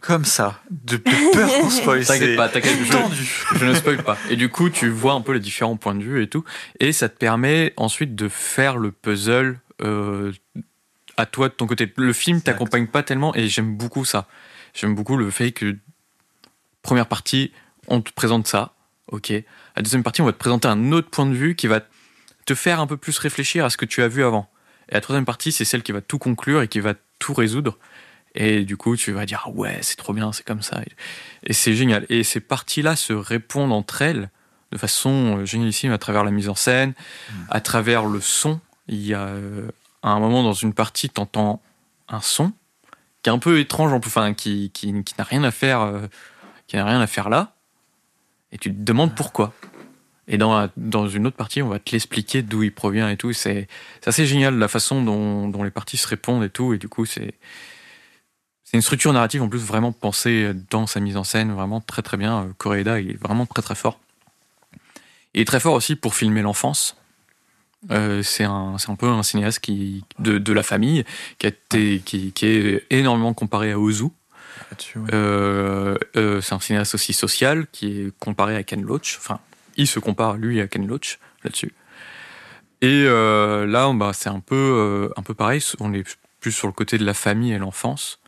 Comme ça. De, de peur qu'on spoil. T'inquiète pas, t'inquiète, je- je ne spoil pas. Et du coup, tu vois un peu les différents points de vue et tout. Et ça te permet ensuite de faire le puzzle euh, à toi de ton côté. Le film t'accompagne pas tellement et j'aime beaucoup ça. J'aime beaucoup le fait que, première partie, on te présente ça. Ok. La deuxième partie, on va te présenter un autre point de vue qui va te faire un peu plus réfléchir à ce que tu as vu avant. Et la troisième partie, c'est celle qui va tout conclure et qui va tout résoudre. Et du coup, tu vas dire, ouais, c'est trop bien, c'est comme ça. Et c'est génial. Et ces parties-là se répondent entre elles de façon euh, génialissime à travers la mise en scène, à travers le son. Il y a euh, un moment dans une partie, t'entends un son qui est un peu étrange, enfin qui, qui, qui n'a rien à faire, euh, qui n'a rien à faire là, et tu te demandes pourquoi. Et dans, dans une autre partie, on va te l'expliquer d'où il provient et tout. C'est assez génial la façon dont, dont les parties se répondent et tout. Et du coup, c'est une structure narrative en plus vraiment pensée dans sa mise en scène, vraiment très très bien. Euh, Koreeda, il est vraiment très très fort. Il est très fort aussi pour filmer l'enfance. Euh, c'est un, c'est un peu un cinéaste qui, de, de la famille qui, a été, qui, qui est énormément comparé à Ozu. Ouais. Euh, euh, c'est un cinéaste aussi social qui est comparé à Ken Loach. Enfin, il se compare lui à Ken Loach là-dessus. Et euh, là, bah, c'est un peu, euh, un peu pareil. On est plus sur le côté de la famille et l'enfance.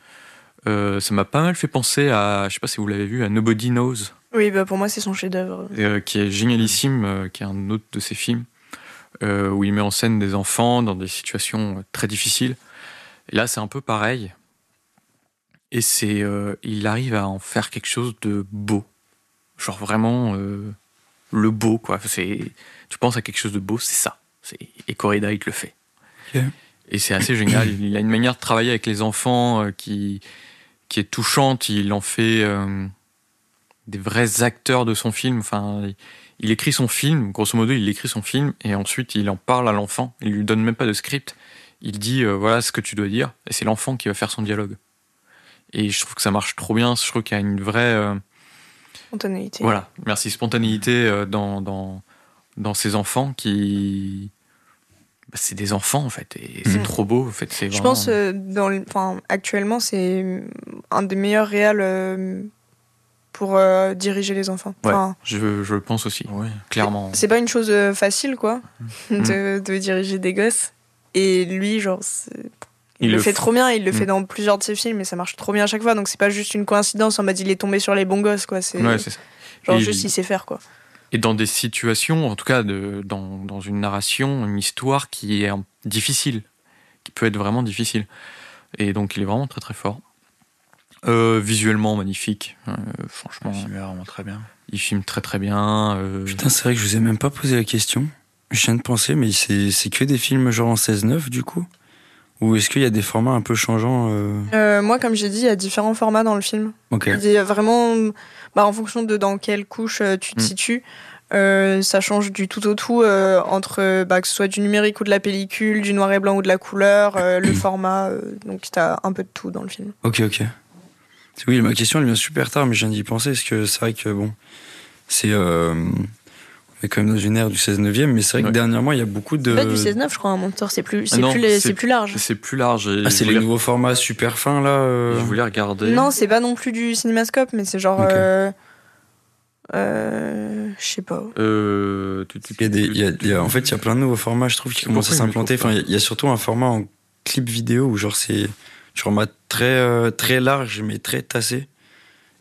Euh, ça m'a pas mal fait penser à, je sais pas si vous l'avez vu, à Nobody Knows, Oui, bah pour moi, c'est son chef-d'œuvre. euh, qui est génialissime, euh, qui est un autre de ses films, euh, où il met en scène des enfants dans des situations euh, très difficiles. Et là, c'est un peu pareil. Et c'est, euh, il arrive à en faire quelque chose de beau, genre vraiment euh, le beau, quoi. C'est, tu penses à quelque chose de beau, c'est ça. C'est, et Corrida, il te le fait. Et c'est assez génial. Il a une manière de travailler avec les enfants qui, qui est touchante. Il en fait des vrais acteurs de son film. Enfin, il, écrit son film, grosso modo, il écrit son film et ensuite il en parle à l'enfant. Il lui donne même pas de script. Il dit euh, voilà ce que tu dois dire et c'est l'enfant qui va faire son dialogue. Et je trouve que ça marche trop bien. Je trouve qu'il y a une vraie euh, Spontanéité. voilà, merci spontanéité euh, dans dans dans ces enfants qui bah, c'est des enfants en fait et c'est Mhm. trop beau en fait. C'est Je vraiment- pense, dans le- enfin, actuellement, c'est un des meilleurs réals euh, pour euh, diriger les enfants. Ouais. Enfin, Je, je le pense aussi, Oui. clairement. c'est pas une chose euh, facile, quoi, Mhm. de, de diriger des gosses. Et lui, genre, il, Il le le fait f- trop bien. Il le Mhm. fait dans plusieurs de ses films et ça marche trop bien à chaque fois. Donc c'est pas juste une coïncidence en mode il est tombé sur les bons gosses, quoi. C'est Ouais, c'est ça. genre Et- juste il sait faire, quoi. Et dans des situations, en tout cas de, dans, dans une narration, une histoire qui est difficile, qui peut être vraiment difficile. Et donc il est vraiment très très fort. Euh, visuellement magnifique, euh, franchement, Le film est vraiment très bien. il filme très très bien. euh, Putain, c'est vrai que je vous ai même pas posé la question. Je viens de penser, mais c'est c'est que des films genre en 16-9 du coup? Ou est-ce qu'il y a des formats un peu changeants euh? Euh, moi, comme j'ai dit, il y a différents formats dans le film. Ok. Il y a vraiment, bah, en fonction de dans quelle couche tu te Mm. situes, euh, ça change du tout au tout euh, entre bah, que ce soit du numérique ou de la pellicule, du noir et blanc ou de la couleur, euh, le format. euh, donc t'as un peu de tout dans le film. Ok, ok. Oui, ma question elle vient super tard, mais je viens d'y penser, parce que c'est vrai que bon, c'est. euh, on est quand même dans une ère du 16 9 mais c'est vrai que dernièrement il y a beaucoup de. Pas du 16-9, je crois, un monteur, c'est plus, c'est non, plus, c'est- plus large. C'est plus large. et Ah, c'est les nouveaux formats super fins là euh, Je voulais regarder. Non, c'est pas non plus du cinémascope, mais c'est genre. Euh, euh, je sais pas. Euh, tu- tu- Il y a des, il y a- il y a- en fait, il y a plein de nouveaux formats, je trouve, qui commencent à s'implanter. Enfin, il y a surtout un format en clip vidéo où, genre, c'est du format très, euh, très large, mais très tassé.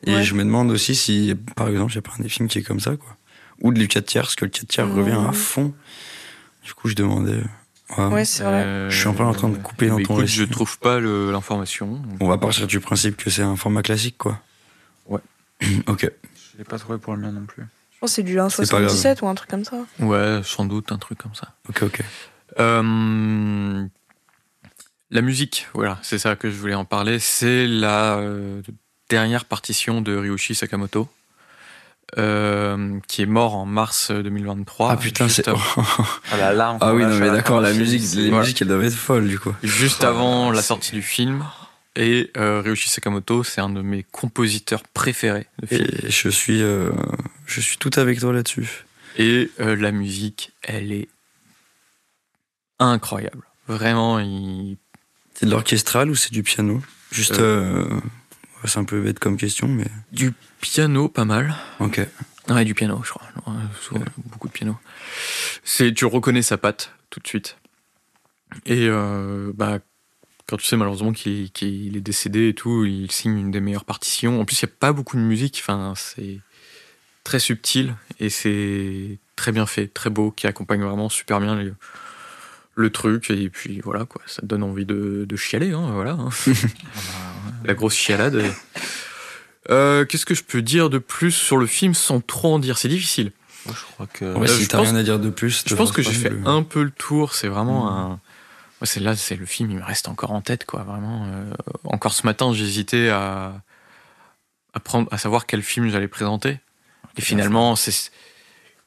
Et Ouais. je me demande aussi si, par exemple, a pas un des films qui est comme ça, quoi. Ou de du 4 tiers, parce que le 4 tiers Mmh. revient à fond. Du coup, je demandais. ouais. Ouais, c'est vrai. Euh, Je suis un peu en train de couper dans ton écoute, récit. Je trouve pas le- l'information. On va partir du principe que c'est un format classique, quoi. Ouais. ok. Je l'ai pas trouvé pour le mien non plus. Je pense que c'est du C'est pas 1,77 ou un truc comme ça. Ouais, sans doute un truc comme ça. Ok, ok. Euh, la musique, voilà, c'est ça que je voulais en parler. C'est la euh, dernière partition de Ryushi Sakamoto. euh, qui est mort en mars 2023. Ah putain, c'est. av- Ah, la larme Ah oui, non, mais d'accord, la musique, les Voilà. musiques, elles doivent être folles, du coup. Juste Oh, avant la sortie du film. Et euh, Ryuichi Sakamoto, c'est un de mes compositeurs préférés de film. Et je suis, euh, je suis tout avec toi là-dessus. Et euh, la musique, elle est incroyable. Vraiment, il... C'est de l'orchestral ou c'est du piano? Juste, euh, ouais, c'est un peu bête comme question, mais du piano, pas mal. ok. Ouais, du piano, je crois. Ouais, souvent, Beaucoup de piano. C'est, tu reconnais sa patte tout de suite. Et euh, bah, quand tu sais malheureusement qu'il, qu'il est décédé et tout, il signe une des meilleures partitions. En plus, il n'y a pas beaucoup de musique. Enfin, c'est très subtil et c'est très bien fait, très beau, qui accompagne vraiment super bien le, le truc. Et puis voilà, quoi, ça te donne envie de, de chialer. Hein, voilà, hein. La grosse chialade. Euh, Qu'est-ce que je peux dire de plus sur le film sans trop en dire? C'est difficile. Moi, je crois que. Ouais, Euh, si t'as rien à dire de plus, Je pense que j'ai fait plus. un peu le tour. C'est vraiment Mhm. un. Ouais, c'est là, c'est le film. Il me reste encore en tête, quoi. Vraiment. euh, Encore ce matin, j'hésitais à à prendre, à savoir quel film j'allais présenter. Et finalement, c'est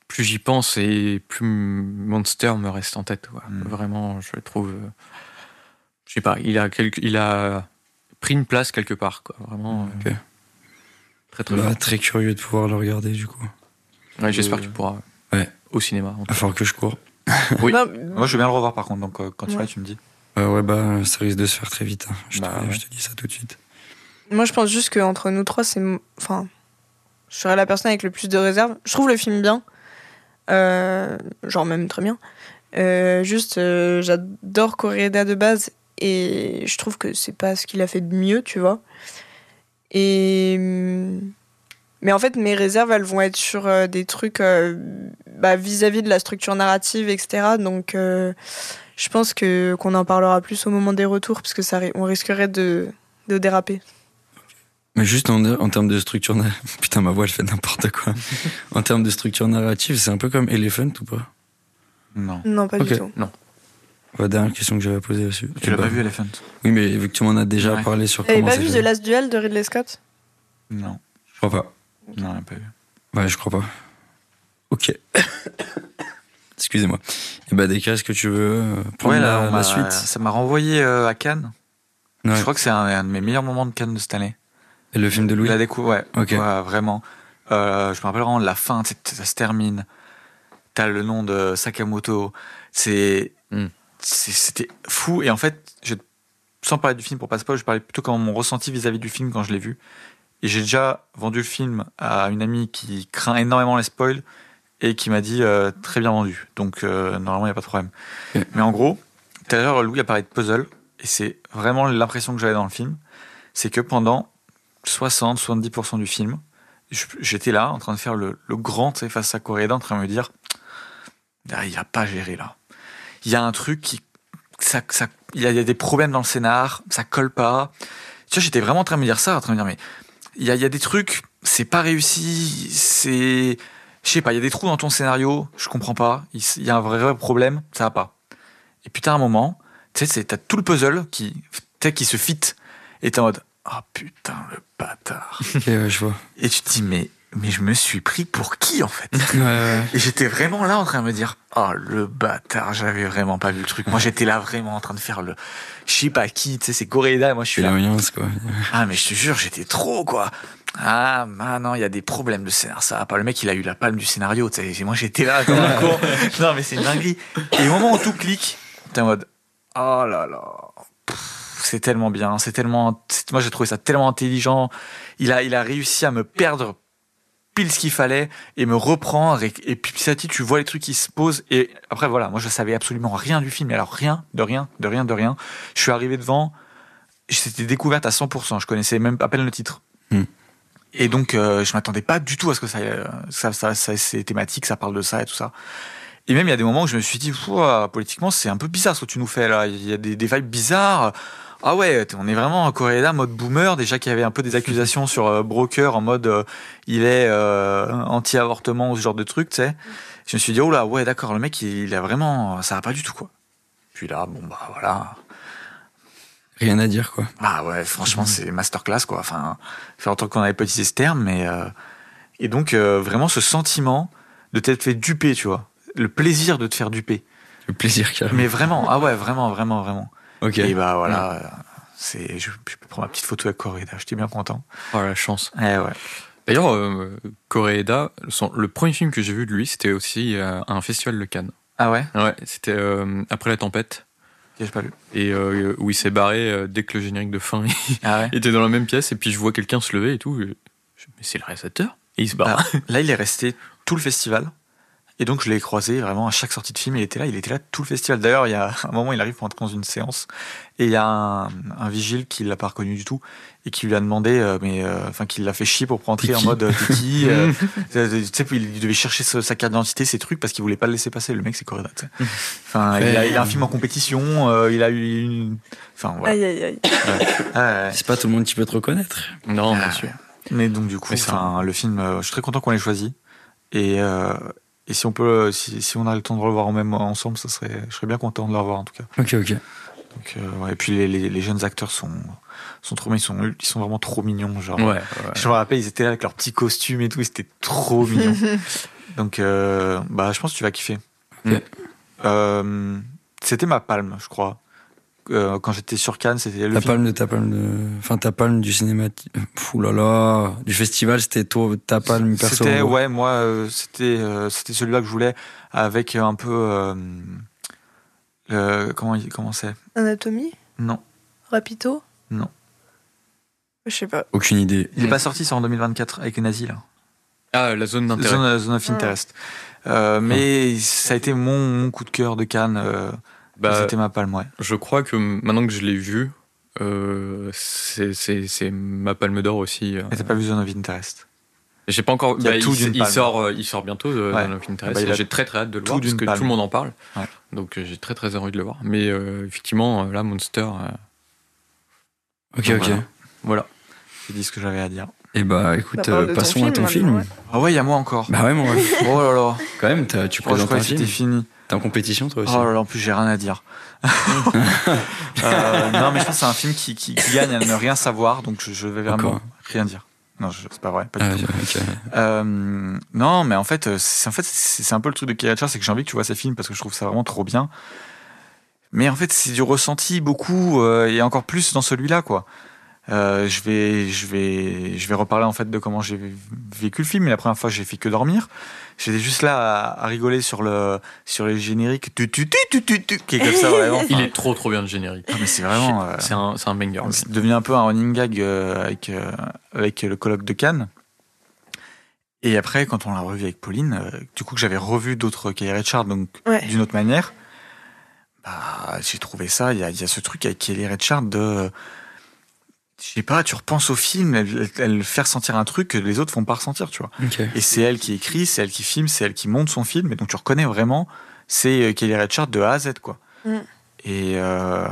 plus j'y pense et plus Monster me reste en tête. quoi. Mhm. Vraiment, je le trouve. euh, Je sais pas. Il a quelque, il a pris une place quelque part, quoi. Vraiment. Ok. euh, Très très Bah, très curieux de pouvoir le regarder, du coup. Ouais, J'espère que tu pourras. Ouais. Au cinéma. Il va falloir que je cours. Oui. Non, Moi, je veux bien le revoir par contre, donc euh, quand tu vas, tu me dis. Euh, ouais, bah, ça risque de se faire très vite. hein. Je, Bah, te, ouais. je te dis ça tout de suite. Moi, je pense juste qu'entre nous trois, c'est. Enfin. Je serais la personne avec le plus de réserve. Je trouve le film bien. Euh, genre, même très bien. Euh, juste, euh, j'adore Koreeda de base. Et je trouve que c'est pas ce qu'il a fait de mieux, tu vois. Et. hum, Mais en fait, mes réserves, elles vont être sur des trucs bah, vis-à-vis de la structure narrative, etc. Donc, je pense qu'on en parlera plus au moment des retours, parce que ça, on risquerait de, de déraper. Mais juste en, en termes de structure. Putain, ma voix, elle fait n'importe quoi. en termes de structure narrative, c'est un peu comme Elephant ou pas? Non. Non, pas Ok. du tout. La dernière question que j'avais posée aussi. Tu l'as Bah, pas vu, Elephant? Oui, mais vu que tu m'en as déjà Ouais. parlé sur T'avais comment pas vu. The Last Duel de Ridley Scott? Non. Je crois pas. Non, j'ai pas vu. Ouais, je crois pas. Ok. Excusez-moi. Et bah, Deka, est-ce que tu veux euh, prendre Ouais, là, la, on la suite? Ça m'a renvoyé euh, à Cannes. Ouais. Je crois que c'est un, un de mes meilleurs moments de Cannes de cette année. Le film de Louis La décou, ouais. Ok. Ouais, vraiment. Euh, je me rappelle vraiment de la fin, ça se termine. T'as le nom de Sakamoto. C'est, Hmm. c'était fou. Et en fait, je, sans parler du film pour pas spoil, je parlais plutôt comme mon ressenti vis-à-vis du film quand je l'ai vu. Et j'ai déjà vendu le film à une amie qui craint énormément les spoils et qui m'a dit euh, très bien vendu. Donc euh, normalement il n'y a pas de problème. Mais en gros, tout à l'heure Louis a parlé de puzzle et c'est vraiment l'impression que j'avais dans le film, c'est que pendant 60-70% du film, j'étais là en train de faire le, le grand face à Coréda en train de me dire Ah, il va pas gérer là. Il y a un truc qui ça, ça, il y, a, a des problèmes dans le scénar, ça colle pas. Tu vois, j'étais vraiment en train de me dire ça, en train de me dire mais il y a, il y a des trucs, c'est pas réussi, c'est je sais pas, il y a des trous dans ton scénario, je comprends pas, il y a un vrai, problème, ça va pas. Et puis t'as un moment, tu sais, t'as tout le puzzle qui, qui se fit, et t'es en mode, ah putain, le bâtard. Ok, ouais, je vois. Et tu te dis, mais, mais je me suis pris pour qui en fait Ouais, ouais. Et j'étais vraiment là en train de me dire, oh le bâtard, j'avais vraiment pas vu le truc. Moi j'étais là vraiment en train de faire le, je sais pas qui, tu sais, c'est Coréda, et moi je suis là. quoi. Ah, mais je te jure, j'étais trop, quoi. Ah, ah non, il y a des problèmes de scénario. Ça va pas. Le mec, il a eu la palme du scénario. tu sais. Et Moi, j'étais là comme un con. Non, mais c'est une dinguerie. Et au moment où tout clique, t'es en mode, oh là là. C'est tellement bien. C'est tellement. Moi, j'ai trouvé ça tellement intelligent. Il a, il a réussi à me perdre pile ce qu'il fallait et me reprendre. Et, et puis, petit à petit, tu vois les trucs qui se posent. Et après, voilà, moi, je savais absolument rien du film. Mais alors, rien, de rien, de rien, de rien. Je suis arrivé devant. C'était découverte à 100%. Je connaissais même à peine le titre. Hmm. Et donc, euh, je m'attendais pas du tout à ce que ça, euh, ça, ça, ça c'est thématique, ça parle de ça et tout ça. Et même, il y a des moments où je me suis dit, politiquement, c'est un peu bizarre ce que tu nous fais là. Il y a des, des vibes bizarres. Ah ouais, on est vraiment en Coréda mode boomer. Déjà qu'il y avait un peu des accusations sur euh, Broker en mode euh, il est euh, anti-avortement ou ce genre de truc, tu sais. Je me suis dit, oh là, ouais, d'accord, le mec, il, il a vraiment. Ça va pas du tout, quoi. Puis là, bon, bah voilà. Rien à dire, quoi. Ah ouais, franchement, c'est masterclass, quoi. Enfin, fait longtemps qu'on avait pas utilisé ce terme, mais euh, Et donc, vraiment, ce sentiment de t'être fait duper, tu vois. Le plaisir de te faire duper. Le plaisir qu'il y a. Mais vraiment, ah ouais, vraiment, vraiment, vraiment. Ok. Et bah voilà, euh, c'est, je, je peux prendre ma petite photo avec Coréda, j'étais bien content. Oh la chance. Eh ouais. D'ailleurs, euh, Koreeda, son- le premier film que j'ai vu de lui, c'était aussi euh, un festival de Cannes. Ah ouais? Ouais, c'était euh, après la tempête J'ai pas vu. et euh, où il s'est barré dès que le générique de fin Ah ouais? était dans la même pièce et puis je vois quelqu'un se lever et tout. et je- mais c'est le réalisateur Et il se barre. Ah, Là, il est resté tout le festival. Et donc, je l'ai croisé vraiment à chaque sortie de film. Il était là, il était là tout le festival. D'ailleurs, il y a un moment, il arrive pour entrer dans une séance. Et il y a un, un vigile qui l'a pas reconnu du tout. Et qui lui a demandé, euh, mais, euh, enfin, qui l'a fait chier pour rentrer en mode, euh, t'es qui euh, Tu sais, il devait chercher sa sa carte d'identité, ses trucs, parce qu'il voulait pas le laisser passer. Le mec, c'est Corrida, tu sais. Enfin, il a, il a un film en compétition, euh, il a eu une. Enfin, voilà. Aïe, aïe, aïe. Ah, ouais. C'est pas tout le monde qui peut te reconnaître. Non, Ah, bien sûr. Mais donc du coup, enfin, le film, euh, je suis très content qu'on l'ait choisi. Et, euh, et si on peut, si, si on a le temps de le revoir en même ensemble, ça serait, je serais bien content de le revoir en tout cas. Ok, ok. Donc, euh, ouais, et puis les, les, les jeunes acteurs sont, sont trop, ils sont, ils sont vraiment trop mignons. Genre, Ouais, ouais. je me rappelle, ils étaient là avec leurs petits costumes et tout, et c'était trop mignon. donc, euh, bah, je pense que tu vas kiffer. Euh, c'était ma palme, je crois. Euh, quand j'étais sur Cannes, c'était le Ta film. palme de ta palme de. Enfin, ta palme du cinéma. Fou là là. Du festival, c'était toi, ta palme perso. C'était ouais, moi euh, c'était euh, c'était celui-là que je voulais avec un peu euh, le- comment il- comment c'est? Anatomie? Non, Rapito? Non. Je sais pas. Aucune idée. il est pas sorti, c'est en 2024 avec les nazis là. Ah, la zone d'intérêt. Zone, Zone of Interest. Euh, mais ça a été mon, mon coup de cœur de Cannes. Bah, c'était ma palme, ouais. je crois que maintenant que je l'ai vu, euh, c'est- ma palme d'or aussi. euh. Et t'as pas vu Zone of Interest? J'ai pas encore. Il y a bah, tout il, il sort, euh, il sort bientôt euh, Ouais. dans Love Interest. Bah, j'ai très très hâte de le tout voir parce que palme. tout le monde en parle. Ouais. Donc j'ai très très envie de le voir. Mais euh, effectivement, là, Monster, euh, Ok, Donc, ok. voilà. voilà. J'ai dit ce que j'avais à dire. Et bah, écoute, Bah, euh, de ton passons film à ton film. ouais. Ah ouais, il y a moi encore. Bah ouais, moi, oh là là. quand même, tu Oh, présentes un que c'était film. fini. T'es en compétition, toi aussi. Oh là là, en plus j'ai rien à dire. Euh, non, mais je pense que c'est un film qui, qui, qui gagne à ne rien savoir, donc je, je vais vraiment Encore. rien dire. Non, c'est pas vrai. Pas du Ah, tout. Euh, non, mais en fait, c'est en fait c'est un peu le truc de Richards, c'est que j'ai envie que tu vois ces films parce que je trouve ça vraiment trop bien. Mais en fait, c'est du ressenti beaucoup euh, et encore plus dans celui-là, quoi. Euh, je vais, je vais, je vais reparler en fait de comment j'ai vécu le film. Mais la première fois, j'ai fait que dormir. J'étais juste là à, à rigoler sur le, sur les génériques, tu, tu, tu, tu, tu, tu, qui est comme ça vraiment. Il est trop trop bien le générique. ah, mais c'est vraiment. euh, C'est un, c'est un banger. c'est devenu un peu un running gag euh, avec, euh, avec le colloque de Cannes. Et après, quand on l'a revu avec Pauline, du coup que j'avais revu d'autres Kelly Richard, donc Ouais. d'une autre manière, bah, j'ai trouvé ça, il y a, il y a ce truc avec Kelly Richard de... Je sais pas, tu repenses au film, elle, elle, elle fait ressentir un truc que les autres font pas ressentir, tu vois. Et c'est elle qui écrit, c'est elle qui filme, c'est elle qui monte son film. Et donc tu reconnais vraiment, c'est euh, Kelly Richard de A à Z, quoi. Mm. Et euh,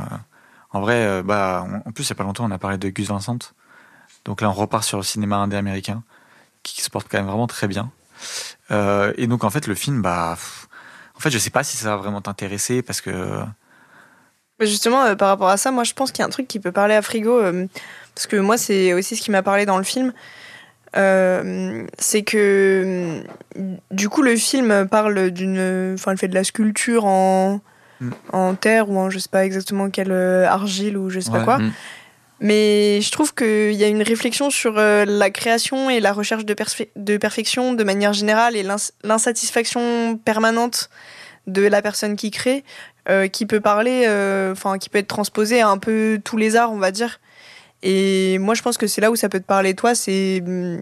en vrai, euh, bah, on- en plus, il y a pas longtemps, on a parlé de Gus Vincent. Donc là, on repart sur le cinéma indé américain, qui se porte quand même vraiment très bien. Euh, et donc, en fait, le film, bah, pff, en fait, je sais pas si ça va vraiment t'intéresser parce que. Justement, euh, par rapport à ça, moi je pense qu'il y a un truc qui peut parler à Frigo, euh, parce que moi c'est aussi ce qui m'a parlé dans le film. Euh, c'est que du coup le film parle d'une enfin elle fait de la sculpture en Mm. en terre ou en je sais pas exactement quelle argile ou je sais pas quoi Mm. mais je trouve qu'il y a une réflexion sur la création et la recherche de, persfe- de perfection de manière générale et l'ins- l'insatisfaction permanente de la personne qui crée, euh, qui peut parler, euh, enfin qui peut être transposée à un peu tous les arts, on va dire. Et moi, je pense que c'est là où ça peut te parler, toi, c'est hum,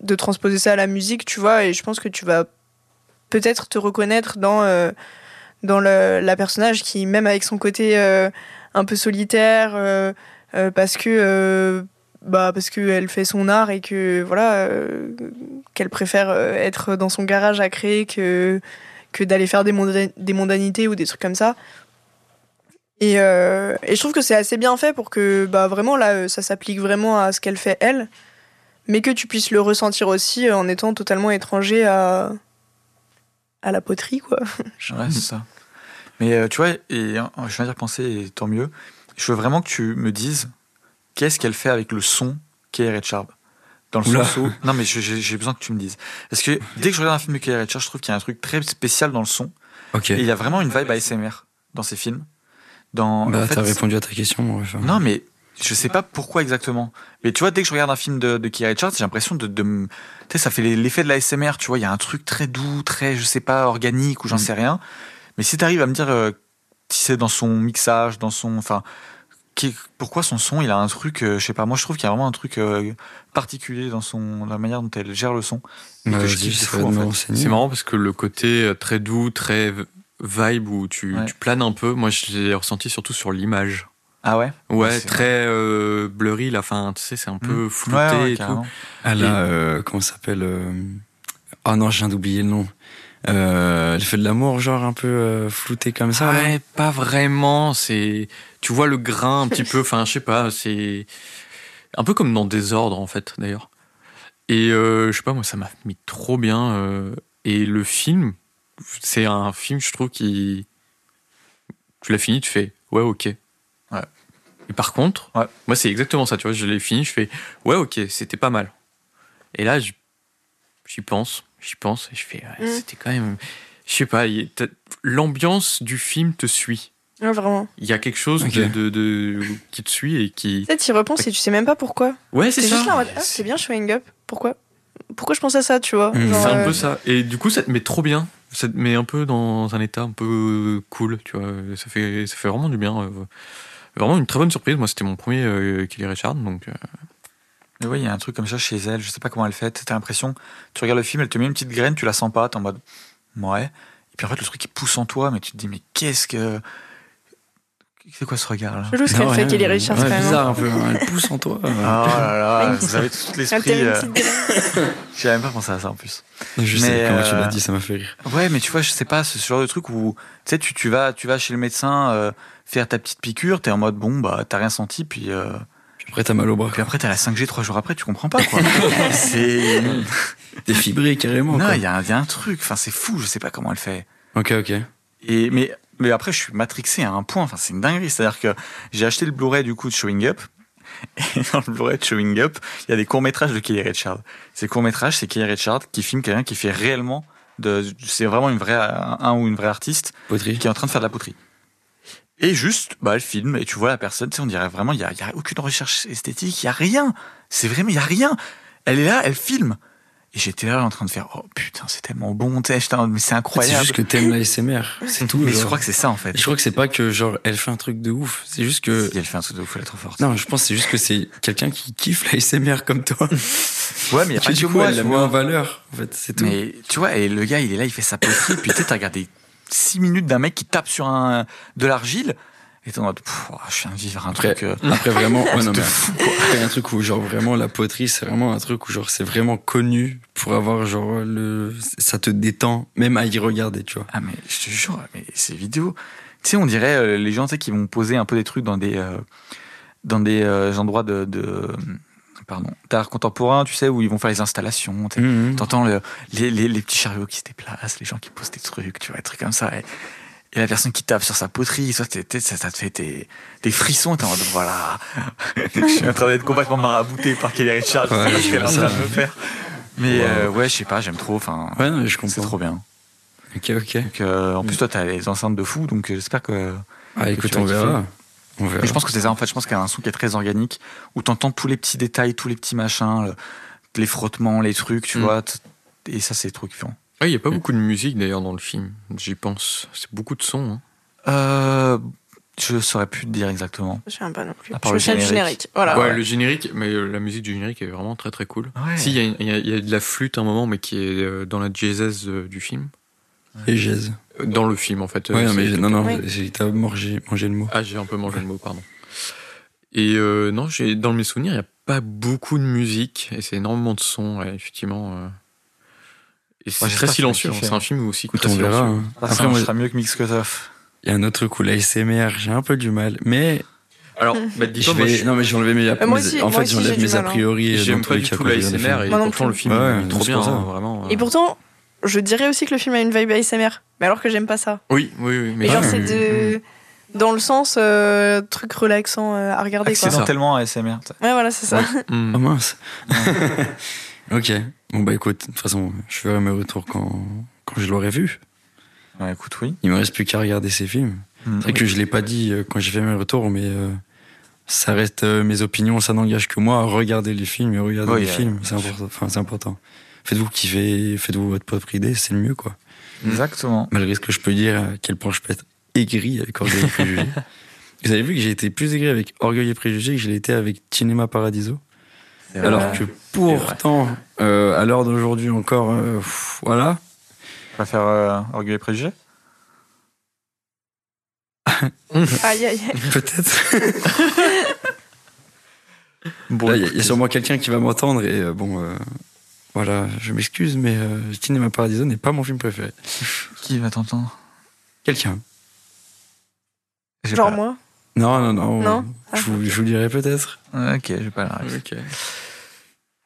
de transposer ça à la musique, tu vois. Et je pense que tu vas peut-être te reconnaître dans euh, dans le, la personnage qui, même avec son côté un peu solitaire, parce que bah parce qu'elle fait son art et que voilà qu'elle préfère être dans son garage à créer que que d'aller faire des, monda- des mondanités ou des trucs comme ça. Et, euh, et je trouve que c'est assez bien fait pour que bah, vraiment là, euh, ça s'applique vraiment à ce qu'elle fait elle, mais que tu puisses le ressentir aussi euh, en étant totalement étranger à, à la poterie, quoi. Ouais, c'est ça. Mais euh, tu vois, et euh, je viens d'y repenser, et tant mieux. Je veux vraiment que tu me dises qu'est-ce qu'elle fait avec le son qu'est Richard? Dans le Oula. sens où. Non, mais j'ai besoin que tu me dises. Parce que dès que je regarde un film de Kelly Reichardt, je trouve qu'il y a un truc très spécial dans le son. Ok. Et il y a vraiment une vibe ASMR dans ces films. Dans, Bah, en fait, t'as répondu à ta question. Non, mais je sais pas pourquoi exactement. Mais tu vois, dès que je regarde un film de, de Keith Richards, j'ai l'impression de, tu sais, ça fait l'effet de la SMR, tu vois, il y a un truc très doux, très, je sais pas, organique ou j'en Mm. sais rien. Mais si t'arrives à me dire euh, si c'est dans son mixage, dans son, enfin, qui- pourquoi son son, il a un truc, euh, je sais pas, moi je trouve qu'il y a vraiment un truc euh, particulier dans son, la manière dont elle gère le son. Bah, en fait. C'est marrant parce que le côté euh, très doux, très vibe où tu, Ouais. tu planes un peu, moi je l'ai ressenti surtout sur l'image. Ah ouais? Ouais, très euh, blurry la fin, tu sais, c'est un peu Mm. flouté Ouais, ouais, et tout. Ah euh, comment ça s'appelle euh... Oh non, je viens d'oublier le nom. Euh, elle fait de l'amour, genre un peu euh, flouté comme ça. là. Ouais, pas vraiment. C'est, tu vois le grain un petit peu. Enfin, je sais pas. C'est un peu comme dans Désordre en fait, d'ailleurs. Et euh, je sais pas, moi, ça m'a mis trop bien. euh, et le film, c'est un film, je trouve, qui, tu l'as fini, tu fais, ouais, ok. Ouais. Et par contre, Ouais. moi, c'est exactement ça. Tu vois, je l'ai fini, je fais, ouais, ok, c'était pas mal. Et là, je- j'y pense, j'y pense, et je fais, ouais, Mm. c'était quand même, je sais pas, l'ambiance du film te suit. Ouais, vraiment. Il y a quelque chose de, de- de- qui te suit et qui. Peut-être tu y repenses et tu sais même pas pourquoi. Ouais, c'est C'est ça. juste là en mode, ah, c'est bien Showing Up. Pourquoi? Pourquoi je pense à ça, tu vois? Mm. C'est un euh, peu ça. Et du coup, ça te met trop bien. Ça te met un peu dans un état un peu cool, tu vois. Ça fait, ça fait vraiment du bien. euh, Vraiment une très bonne surprise. Moi, c'était mon premier euh, Kelly Richard, donc. euh, Mais oui, il y a un truc comme ça chez elle, je sais pas comment elle fait. T'as l'impression, tu regardes le film, elle te met une petite graine, tu la sens pas, t'es en mode ouais. Et puis en fait, le truc il pousse en toi, mais tu te dis, mais qu'est-ce que. C'est quoi ce regard là Chelou ce qu'elle fait. Kelly Richards, Ouais, quand même. hein. bizarre un peu. hein. Elle pousse en toi. Oh là là, vous avez tout l'esprit. euh. J'avais même pas pensé à ça en plus. Je Mais, sais, comment tu euh, l'as dit, ça m'a fait rire. Ouais, mais tu vois, je sais pas, ce genre de truc où tu sais, tu, tu, vas, tu vas chez le médecin euh, faire ta petite piqûre, t'es en mode bon, bah t'as rien senti, puis, Puis après, t'as mal au bras. puis après t'as la 5G trois jours après, tu comprends pas quoi. c'est. T'es fibré carrément. Non, quoi. il y, a un- il y a un truc, enfin c'est fou, je sais pas comment elle fait. Ok, ok. Et, mais, mais après, je suis matrixé à un point. Enfin, c'est une dinguerie. C'est-à-dire que j'ai acheté le Blu-ray du coup de Showing Up. Et dans le Blu-ray de Showing Up, il y a des courts-métrages de Kelly Richard. Ces courts-métrages, c'est Kelly Richard qui filme quelqu'un qui fait réellement de, c'est vraiment une vraie, un, un ou une vraie artiste Poterie. qui est en train de faire de la poterie. Et juste, bah, elle filme et tu vois la personne, tu sais, on dirait vraiment, il y a, il y a aucune recherche esthétique, il y a rien. C'est vraiment, il y a rien. Elle est là, elle filme. Et j'étais là en train de faire, oh putain, c'est tellement bon, mode, mais c'est C'est incroyable. juste que t'aimes la SMR. C'est tout. mais je genre. crois que c'est ça en fait. Je crois que c'est pas que genre elle fait un truc de ouf. C'est juste que Si elle fait un truc de ouf, elle est trop forte. non, je pense c'est juste que c'est quelqu'un qui kiffe la SMR comme toi. Ouais, mais il y a pas du coup moi, elle la met en valeur. En fait, c'est tout. Mais tu vois, et le gars, il est là, il fait sa poterie, puis tu sais, t'as regardé 6 minutes d'un mec qui tape sur un, de l'argile, et t'es en mode, oh, je viens de vivre un Après, truc. euh, après vraiment, ouais, non, mais fou, un truc où genre vraiment la poterie, c'est vraiment un truc où genre c'est vraiment connu pour avoir genre le, ça te détend même à y regarder, tu vois. Ah, mais je te jure, mais ces vidéos, tu sais, on dirait euh, les gens, tu sais, qui vont poser un peu des trucs dans des, euh, dans des endroits de, de pardon, d'art contemporain, tu sais, où ils vont faire les installations. Mhm. T'entends le- les, les, les petits chariots qui se déplacent, les gens qui posent des trucs, tu vois, des trucs comme ça. Et, et la personne qui tape sur sa poterie, ça, ça te fait des, des frissons, t'es en mode voilà. je suis en train d'être complètement marabouté par Kelly Richard, Ouais, c'est je ça. me faire. Mais Wow. euh, ouais, je sais pas, j'aime trop, enfin, Ouais, non, je c'est comprends. trop bien. Ok, ok. Donc, euh, en plus, toi, t'as les enceintes de fou, donc euh, j'espère que. Ah, écoute, on verra. Je pense que c'est ça, en fait, je pense qu'il y a un son qui est très organique, où t'entends tous les petits détails, tous les petits machins, le- les frottements, les trucs, tu Mm. vois. Et ça, c'est trop kiffant. Il n'y a pas beaucoup de musique d'ailleurs dans le film, j'y pense. C'est beaucoup de sons. hein. Euh, je saurais plus te dire exactement. Je sais pas non plus. À part Je le générique. générique. Voilà. ouais, le générique, mais euh, la musique du générique est vraiment très très cool. Ouais. Si, il y, y a- il y a de la flûte à un moment, mais qui est euh, dans la jazz du film. Et. Euh, Dans le film en fait. euh, Ouais, non, mais non, non, t'as mangé, mangé le mot. Ah, j'ai un peu mangé le mot, pardon. Et euh, non, j'ai dans mes souvenirs, il n'y a pas beaucoup de musique et c'est énormément de sons, ouais, effectivement. euh. Et c'est Ouais, très silencieux. hein. C'est un film aussi Écoute, très on verra. silencieux. hein. Ça, Après, ça moi, marchera mieux que Mix Cut Off. il y a un autre coup, la SMR, j'ai un peu du mal. Mais Alors, bah, je dis-toi, moi, vais, je- non, mais j'ai enlevé mes, Euh, moi aussi- en moi fait, j'enlève mes a hein. priori. j'aime pas tous du tout quand la je regarde des ASMR et pourtant le film est trop bien, hein, vraiment. Et pourtant, je dirais aussi que le film a une vibe ASMR. Mais alors que j'aime pas ça. Oui, oui, oui. Mais Mais genre, c'est de. dans le sens euh, truc relaxant euh, à regarder. Accidentellement ASMR. Ouais, voilà, c'est ça. Oh mince. ok. Bon bah écoute, de toute façon, je ferai mes retours quand, quand je l'aurai vu. Ouais, écoute, oui. Il me reste plus qu'à regarder ces films. Mm. C'est vrai que je l'ai pas dit euh, quand j'ai fait mes retours, mais euh, ça reste euh, mes opinions, ça n'engage que moi. Regardez les films et regardez Oui, les ouais. films, c'est important. Enfin, c'est important. Faites-vous kiffer, faites-vous votre propre idée, c'est le mieux quoi. Exactement. Malgré ce que je peux dire, à quel point je peux être aigri avec Orgueil et Préjugés. Vous avez vu que j'ai été plus aigri avec Orgueil et Préjugés que je l'ai été avec Cinema Paradiso. Alors que pourtant, euh, à l'heure d'aujourd'hui encore, euh, pff, voilà. On va faire euh, Orgueil et Préjugés? Aïe, aïe, aïe. Peut-être. Bon, il y y, a sûrement quelqu'un qui va m'entendre et euh, bon, euh, voilà, je m'excuse, mais euh, Cinema Paradiso n'est pas mon film préféré. Qui va t'entendre? Quelqu'un Genre pas- moi? Non, non, non. Non je, vous, je vous le dirai peut-être. Ok, j'ai pas la ref. Ok.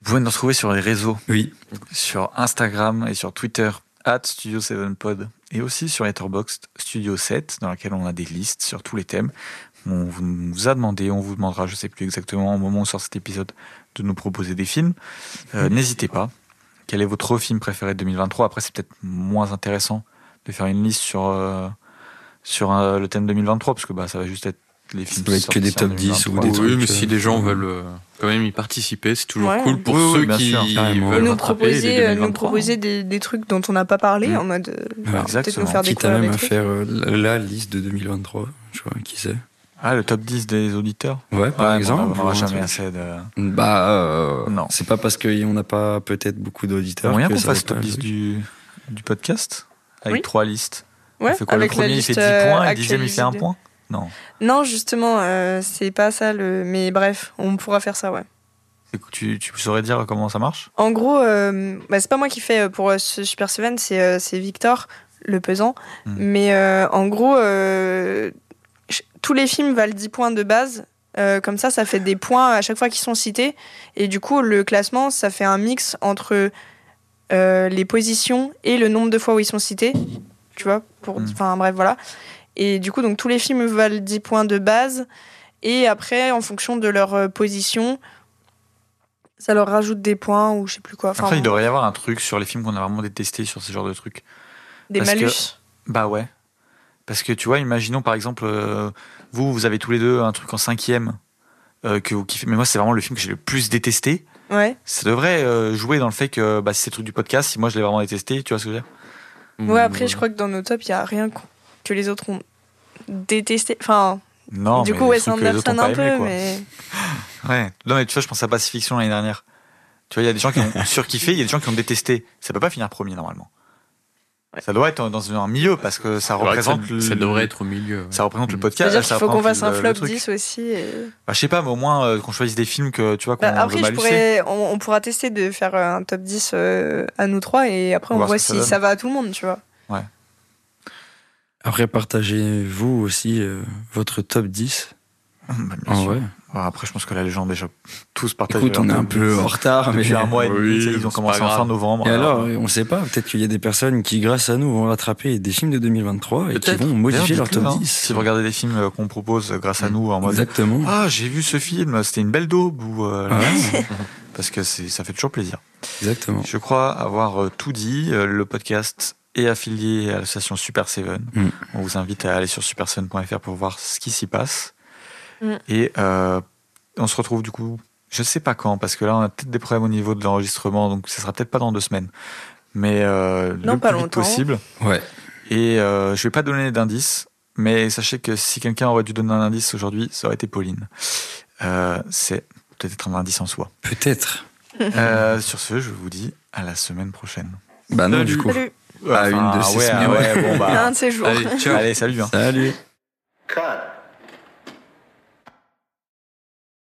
Vous pouvez nous retrouver sur les réseaux, Oui. sur Instagram et sur Twitter, at Studio7pod, et aussi sur Letterboxd Studio 7, dans laquelle on a des listes sur tous les thèmes. On vous a demandé, on vous demandera, je sais plus exactement au moment où sort cet épisode, de nous proposer des films. Euh, N'hésitez pas. Quel est votre film préféré de 2023 Après, c'est peut-être moins intéressant de faire une liste sur, euh, sur euh, le thème 2023, parce que bah, ça va juste être les films doit être que des top 10 ou 2023. des oui, trucs, mais euh, si des gens veulent euh, quand même y participer, c'est toujours Ouais. cool pour Oui, oui, ceux qui sûr, veulent Ou nous proposer, nous 2023. proposer des, des trucs dont on n'a pas parlé, Mm. en mode. euh, Voilà. peut-être nous Exactement. faire Quitte à même des à faire euh, la, la liste de 2023. Je vois, qui sait. Ah, le top 10 des auditeurs? Ouais, par Ouais, bon, exemple. On n'aura jamais assez de. Bah, euh, Non. c'est pas parce qu'on n'a pas peut-être beaucoup d'auditeurs. moyen que qu'on fasse top le 10 truc. du, du podcast? Avec Oui. trois listes. Ouais, on fait quoi? Avec Le premier, la il fait liste 10 euh, points et le dixième, il fait un actualisée. point? Non. Non, justement, euh, c'est pas ça le. Mais bref, on pourra faire ça, ouais. Tu, tu saurais dire comment ça marche? En gros, euh, bah, c'est pas moi qui fais euh, pour ce Super Seven, c'est euh, c'est Victor, le pesant. Hmm. Mais euh, en gros, euh, tous les films valent 10 points de base. Euh, comme ça, ça fait des points à chaque fois qu'ils sont cités. Et du coup, le classement, ça fait un mix entre euh, les positions et le nombre de fois où ils sont cités. Tu vois pour, Hmm. Enfin, bref, voilà. Et du coup, donc, tous les films valent 10 points de base. Et après, en fonction de leur euh, position, ça leur rajoute des points ou je sais plus quoi. Enfin, Après, il devrait y avoir un truc sur les films qu'on a vraiment détestés sur ce genre de trucs. des parce que- malus. Bah ouais. Parce que tu vois, imaginons par exemple, euh, vous, vous avez tous les deux un truc en cinquième euh, que vous kiffez. Mais moi, c'est vraiment le film que j'ai le plus détesté. Ouais. Ça devrait euh, jouer dans le fait que bah, si c'est le truc du podcast, si moi je l'ai vraiment détesté, tu vois ce que je veux dire? Ouais, après, je crois que dans nos tops, il y a rien que les autres ont détesté. Enfin, Non, du mais coup, Anderson ont un pas aimé, peu, quoi. mais. Ouais. Non, mais tu vois, je pense à Pacifiction l'année dernière. Tu vois, il y a des gens qui ont surkiffé, il y a des gens qui ont détesté. Ça peut pas finir premier normalement. Ouais. Ça doit être dans un milieu parce que ça représente. ça, le- ça devrait être au milieu. ouais. Ça représente le Mm. podcast. C'est-à-dire qu'il faut qu'on fasse un flop truc. 10 aussi. et- Bah, je sais pas, mais au moins euh, qu'on choisisse des films que tu vois qu'on Bah, après, je malucer. pourrais, on, on pourra tester de faire un top 10 euh, à nous trois et après, On voit si ça va à tout le monde, tu vois. Après, partagez-vous aussi euh, votre top 10. Bah, bien En sûr. vrai. Après, je pense que là, les gens déjà tous partagent. Écoute, on est un peu 10. en retard, mais. Depuis un mois et demi, Oui, ils ont commencé en fin novembre. Et alors, on sait pas, peut-être qu'il y a des personnes qui, grâce à nous, vont rattraper des films de 2023 et qui vont modifier leur top dites-le, hein, 10. Si vous regardez des films euh, qu'on propose euh, grâce à Mm. nous en mode Exactement. Ah, j'ai vu ce film, c'était une belle daube ou euh, Ah, parce que c'est ça fait toujours plaisir. exactement. Je crois avoir euh, tout dit. Euh, Le podcast est affilié à l'association Super Seven. Mm. On vous invite à aller sur superseven.fr pour voir ce qui s'y passe. Et euh, on se retrouve du coup, je sais pas quand, parce que là on a peut-être des problèmes au niveau de l'enregistrement, donc ça sera peut-être pas dans deux semaines, mais euh, Non, le pas plus vite longtemps. possible. Ouais. Et euh, je vais pas donner d'indice, mais sachez que si quelqu'un aurait dû donner un indice aujourd'hui, ça aurait été Pauline. Euh, c'est peut-être un indice en soi. Peut-être. Euh, sur ce, je vous dis à la semaine prochaine. Bah non, Salut. du coup. Salut. À une de ces ouais, semaines. ouais, bon bah. Un de ces jours. Allez, ciao. Allez, salut. hein. Salut. Cut.